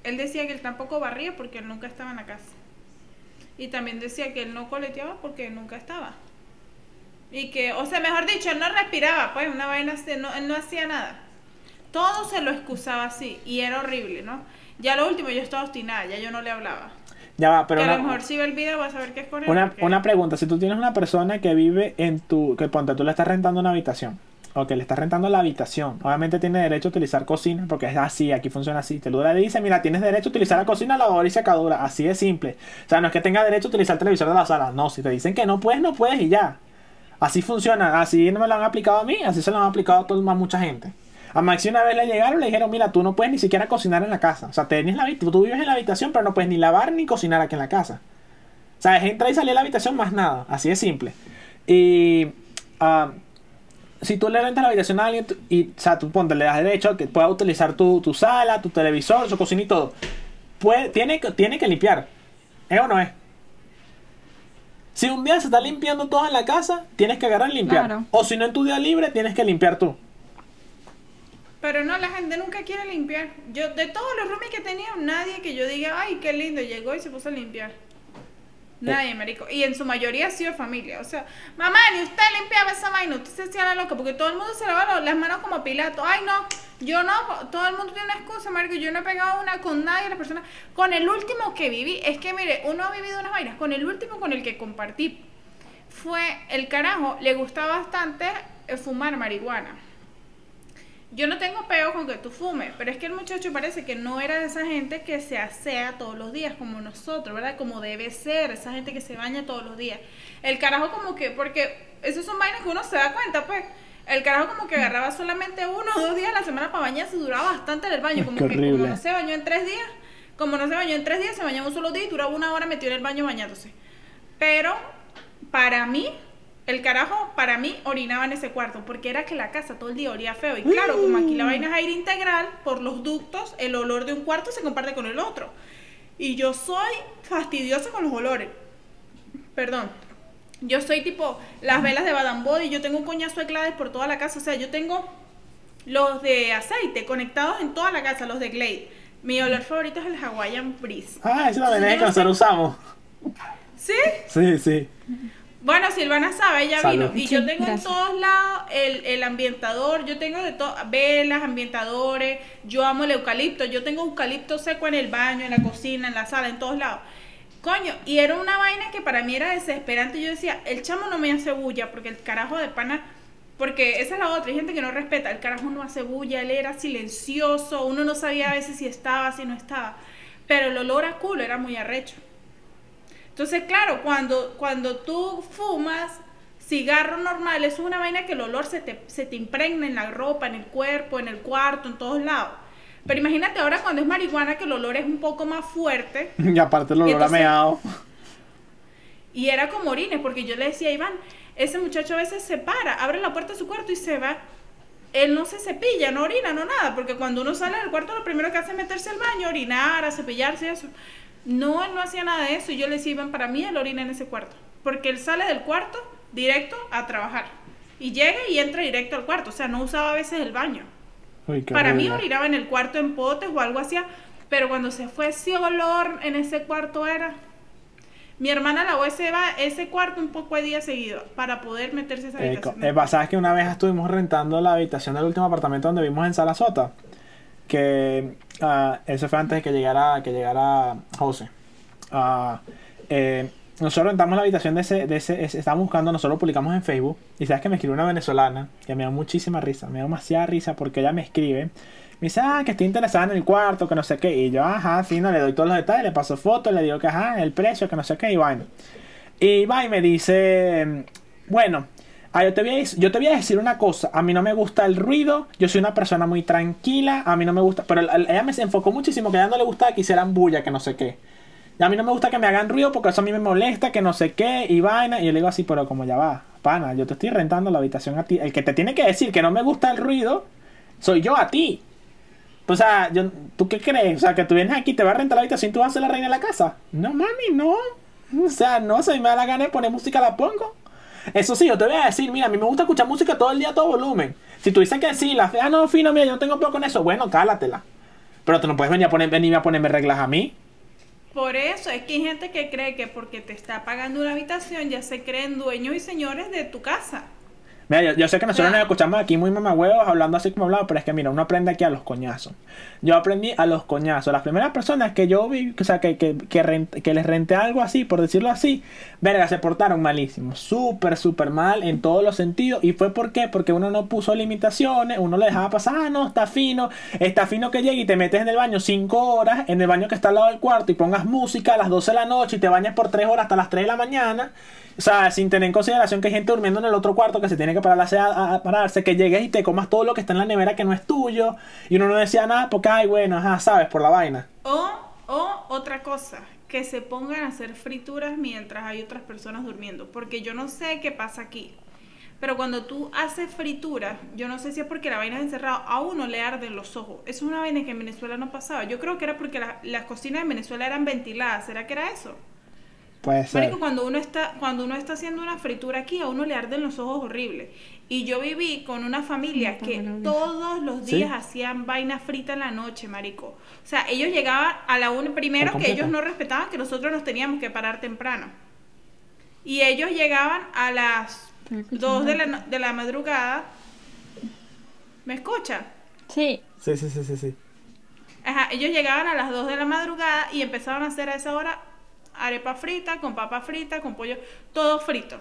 él decía que él tampoco barría porque él nunca estaba en la casa. Y también decía que él no coleteaba porque nunca estaba. Y que, o sea, mejor dicho, él no respiraba, pues una vaina, no, él no hacía nada. Todo se lo excusaba así y era horrible, ¿no? Ya lo último, yo estaba obstinada, ya yo no le hablaba. Ya va, pero que a lo mejor si ve el video va a saber qué es con él. una, porque- una pregunta. Si tú tienes una persona que vive en tu... Que ponte, tú le estás rentando una habitación. O que le estás rentando la habitación. Obviamente tiene derecho a utilizar cocina porque es así, aquí funciona así. Te lo dice, mira, tienes derecho a utilizar la cocina, lavadora y secadora. Así de simple. O sea, no es que tenga derecho a utilizar el televisor de la sala. No, si te dicen que no puedes, no puedes y ya. Así funciona. Así no me lo han aplicado a mí, así se lo han aplicado a, todo, a mucha gente. A Maxi una vez le llegaron y le dijeron, mira, tú no puedes ni siquiera cocinar en la casa. O sea, tenés la, tú vives en la habitación, pero no puedes ni lavar ni cocinar aquí en la casa. O sea, es entrar y salir de la habitación más nada. Así de simple. Y ah, si tú le rentas la habitación a alguien y, o sea, tú ponte, le das derecho a que pueda utilizar tu, tu sala, tu televisor, su cocina y todo. Puede, tiene, que- tiene que limpiar. ¿Es o no es? Si un día se está limpiando todo en la casa, tienes que agarrar y limpiar. Claro. O si no en tu día libre, tienes que limpiar tú. Pero no, la gente nunca quiere limpiar. Yo, de todos los roomies que tenía, nadie que yo diga, ay, qué lindo, llegó y se puso a limpiar. Nadie, marico. Y en su mayoría ha sido familia. O sea, mamá, ni usted limpiaba esa vaina, usted se hacía la loca, porque todo el mundo se lavaba las manos como Pilato. Ay, no, yo no, todo el mundo tiene una excusa, marico. Yo no he pegado una con nadie, las personas. Con el último que viví, es que mire, uno ha vivido unas vainas. Con el último con el que compartí, fue el carajo, le gustaba bastante eh, fumar marihuana. Yo no tengo peo con que tú fumes, pero es que el muchacho parece que no era de esa gente que se asea todos los días como nosotros, ¿verdad? Como debe ser, esa gente que se baña todos los días. El carajo como que, porque esos son vainas que uno se da cuenta, pues. El carajo como que agarraba solamente uno o dos días a la semana para bañarse, duraba bastante en el baño, como que como no se bañó en tres días, como no se bañó en tres días, se bañaba un solo día y duraba una hora metido en el baño bañándose. Pero para mí, el carajo, para mí, orinaba en ese cuarto, porque era que la casa todo el día olía feo. Y claro, como aquí la vaina es aire integral, por los ductos, el olor de un cuarto se comparte con el otro. Y yo soy fastidiosa con los olores. Perdón. Yo soy tipo las velas de Badan Body, yo tengo un coñazo de claves por toda la casa. O sea, yo tengo los de aceite conectados en toda la casa, los de Glade. Mi olor favorito es el Hawaiian Breeze. Ah, es Yo que no sé- nosotros usamos. ¿Sí? Sí, sí. Bueno, Silvana sabe, ella Salud. vino. Y Sí, yo tengo gracias. en todos lados el, el ambientador, yo tengo de todo, velas, ambientadores, yo amo el eucalipto, yo tengo eucalipto seco en el baño, en la cocina, en la sala, en todos lados. Coño, y era una vaina que para mí era desesperante. Yo decía, el chamo no me hace bulla, porque el carajo de pana, porque esa es la otra, hay gente que no respeta, el carajo no hace bulla, él era silencioso, uno no sabía a veces si estaba, si no estaba. Pero el olor a culo era muy arrecho. Entonces, claro, cuando, cuando tú fumas cigarro normal, es una vaina que el olor se te, se te impregna en la ropa, en el cuerpo, en el cuarto, en todos lados. Pero imagínate ahora cuando es marihuana que el olor es un poco más fuerte Y aparte el olor a entonces- meado. y era como orines, porque yo le decía a Iván, ese muchacho a veces se para, abre la puerta de su cuarto y se va. Él no se cepilla, no orina, no nada, porque cuando uno sale del cuarto lo primero que hace es meterse al baño, orinar, a cepillarse y eso. No, él no hacía nada de eso. Y yo le decía, Iván, para mí él orina en ese cuarto. Porque él sale del cuarto directo a trabajar. Y llega y entra directo al cuarto. O sea, no usaba a veces el baño. Uy, Para mí orinaba en el cuarto en potes o algo así, pero cuando se fue ese olor en ese cuarto era... Mi hermana lavó ese, ba- ese cuarto un poco de días seguidos para poder meterse a esa Eh, habitación. co- eh, ¿Sabes que una vez estuvimos rentando la habitación del último apartamento donde vimos en Sarasota? Que ah, eso fue antes de que llegara, que llegara José. Eh, nosotros rentamos la habitación de ese, de ese, ese- estábamos buscando, nosotros lo publicamos en Facebook. Y sabes que me escribió una venezolana, que me da muchísima risa, me da demasiada risa porque ella me escribe. Me dice, ah, que estoy interesada en el cuarto, que no sé qué. Y yo, ajá, sí, no, le doy todos los detalles, le paso fotos, le digo que ajá, el precio, que no sé qué, y bueno. Y va y me dice, bueno, ah, yo, te voy a, yo te voy a decir una cosa, a mí no me gusta el ruido, yo soy una persona muy tranquila, a mí no me gusta, pero el- el- ella me enfocó muchísimo que a ella no le gustaba que hicieran bulla, que no sé qué. A mí no me gusta que me hagan ruido porque eso a mí me molesta, que no sé qué, y vaina. Y yo le digo así, pero como ya va, pana, yo te estoy rentando la habitación a ti. El que te tiene que decir que no me gusta el ruido, soy yo a ti. O sea, yo, ¿tú qué crees? O sea, que tú vienes aquí, te vas a rentar la habitación y tú vas a ser la reina de la casa. No, mami, no. O sea, no, si me da la gana de poner música, la pongo. Eso sí, yo te voy a decir, mira, a mí me gusta escuchar música todo el día a todo volumen. Si tú dices que sí, la fe, ah, no, fino, mira, yo no tengo peor con eso, bueno, cálatela. Pero tú no puedes venir a, poner, venir a ponerme reglas a mí. Por eso es que hay gente que cree que porque te está pagando una habitación ya se creen dueños y señores de tu casa. Mira, yo, yo sé que nosotros nos escuchamos aquí muy mamahuevos hablando así como hablamos, pero es que mira, uno aprende aquí a los coñazos. Yo aprendí a los coñazos. Las primeras personas que yo vi, o sea, que, que, que, rent- que les renté algo así, por decirlo así, verga, se portaron malísimo. Súper, súper mal en todos los sentidos. ¿Y fue por qué? Porque uno no puso limitaciones, uno le dejaba pasar, ah, no, está fino, está fino que llegue y te metes en el baño 5 horas, en el baño que está al lado del cuarto y pongas música a las 12 de la noche y te bañas por 3 horas hasta las 3 de la mañana. O sea, sin tener en consideración que hay gente durmiendo en el otro cuarto que se tiene que parar a, a- a pararse, que llegues y te comas todo lo que está en la nevera que no es tuyo. Y uno no decía nada porque, ay, bueno, ajá, sabes, por la vaina. O, o otra cosa, que se pongan a hacer frituras mientras hay otras personas durmiendo. Porque yo no sé qué pasa aquí. Pero cuando tú haces frituras, yo no sé si es porque la vaina es encerrada, a uno le arden los ojos. Eso es una vaina que en Venezuela no pasaba. Yo creo que era porque la- las cocinas en Venezuela eran ventiladas. ¿Será que era eso? Puede ser. Marico, cuando uno está, cuando uno está haciendo una fritura aquí, a uno le arden los ojos horrible. Y yo viví con una familia que todos los ¿Sí? días hacían vaina frita en la noche, marico. O sea, ellos llegaban a la una, primero que ellos no respetaban que nosotros nos teníamos que parar temprano. Y ellos llegaban a las Estoy escuchando. 2 de la, de la madrugada. ¿Me escucha? Sí. Sí, sí, sí, sí, sí. Ajá, ellos llegaban a las 2 de la madrugada y empezaban a hacer a esa hora arepa frita, con papa frita, con pollo, todo frito.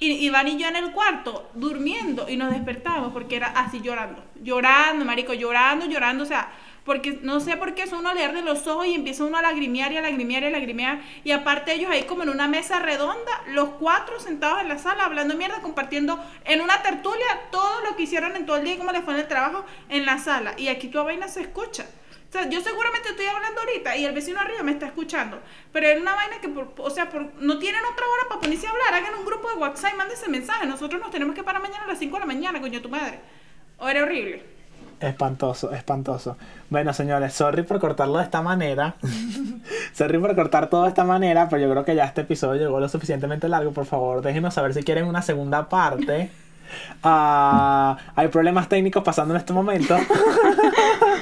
Y Iván y yo en el cuarto, durmiendo, y nos despertábamos porque era así llorando. Llorando, marico, llorando, llorando, o sea, porque no sé por qué eso uno le arde los ojos y empieza uno a lagrimear y a lagrimear y a lagrimear. Y aparte ellos ahí como en una mesa redonda, los cuatro sentados en la sala hablando mierda, compartiendo en una tertulia todo lo que hicieron en todo el día y cómo les fue en el trabajo en la sala. Y aquí tu vaina se escucha. O sea, yo seguramente estoy hablando ahorita y el vecino arriba me está escuchando. Pero es una vaina que, por- o sea, por- no tienen otra hora para ponerse a hablar. Hagan un grupo de WhatsApp y mándense mensaje. Nosotros nos tenemos que parar mañana a las 5 de la mañana, coño, tu madre. O era horrible. Espantoso, espantoso. Bueno, señores, sorry por cortarlo de esta manera. sorry por cortar todo de esta manera, pero yo creo que ya este episodio llegó lo suficientemente largo. Por favor, déjenos saber si quieren una segunda parte. Ah, hay problemas técnicos pasando en este momento.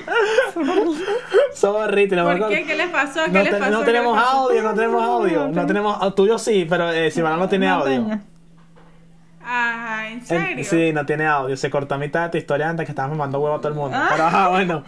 sorry, tenemos ¿Por que- qué? ¿Qué les pasó? ¿Qué No, les te- pasó? no ¿Qué tenemos audio, no tenemos audio. No tenemos, tuyo sí, pero eh, Silvana no tiene audio. tengo. Ah, ¿en serio? sí, no tiene audio. Se cortó a mitad de tu historia antes que estábamos mandando huevo a todo el mundo. Ah. Pero ajá, bueno.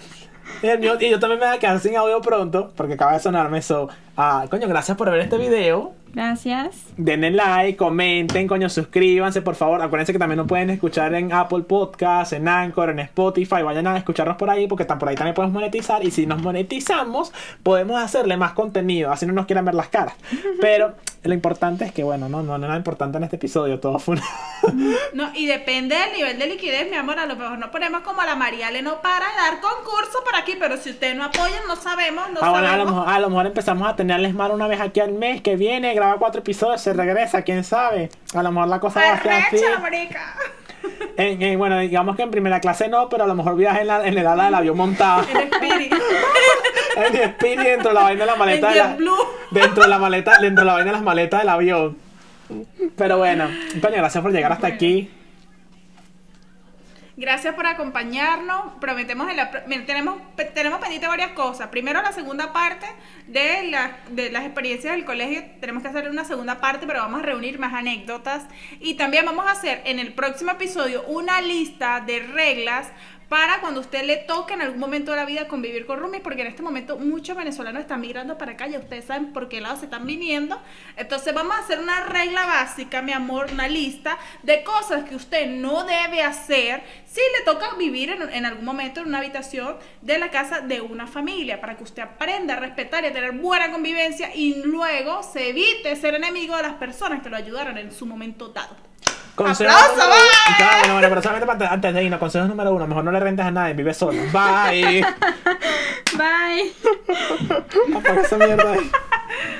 Y el mío- y yo también me voy a quedar sin audio pronto porque acaba de sonarme eso. Ah, coño, gracias por ver este video. Gracias. Denle like, comenten, coño, suscríbanse, por favor. Acuérdense que también nos pueden escuchar en Apple Podcasts, en Anchor, en Spotify. Vayan a escucharnos por ahí porque tan por ahí también podemos monetizar. Y si nos monetizamos, podemos hacerle más contenido. Así no nos quieran ver las caras. Pero lo importante es que, bueno, no, no, no nada importante en este episodio. Todo fue una... No, y depende del nivel de liquidez, mi amor. A lo mejor no ponemos como la Mariale no para dar concursos por aquí, pero si ustedes no apoyan, no sabemos, no Ah, bueno, a lo, sabemos. mejor, a lo mejor empezamos a tenerles mal una vez aquí al mes que viene, graba cuatro episodios, se regresa, quién sabe. A lo mejor la cosa va a ser así. En- en- bueno, digamos que en primera clase no, pero a lo mejor viaje en, la, en el ala del avión montado. El Spirit. en Spirit dentro de la vaina de la maleta. En de la- dentro de la maleta, dentro de la vaina de las maletas del avión. Pero bueno, gracias por llegar hasta Bueno. aquí. Gracias por acompañarnos. Prometemos en la, tenemos tenemos pendiente varias cosas. Primero la segunda parte de las experiencias del colegio. Tenemos que hacer una segunda parte, pero vamos a reunir más anécdotas. Y también vamos a hacer en el próximo episodio una lista de reglas para cuando usted le toque en algún momento de la vida convivir con roomies, porque en este momento muchos venezolanos están migrando para acá, ya ustedes saben por qué lado se están viniendo. Entonces vamos a hacer una regla básica, mi amor, una lista de cosas que usted no debe hacer si le toca vivir en, en algún momento en una habitación de la casa de una familia, para que usted aprenda a respetar y a tener buena convivencia y luego se evite ser enemigo de las personas que lo ayudaron en su momento dado. Consejo ¡Aplauso, número- bueno, pero solamente antes- antes de irnos, consejo número uno, mejor no le rentes a nadie, vive solo. Bye. Bye. Apaga esa mierda.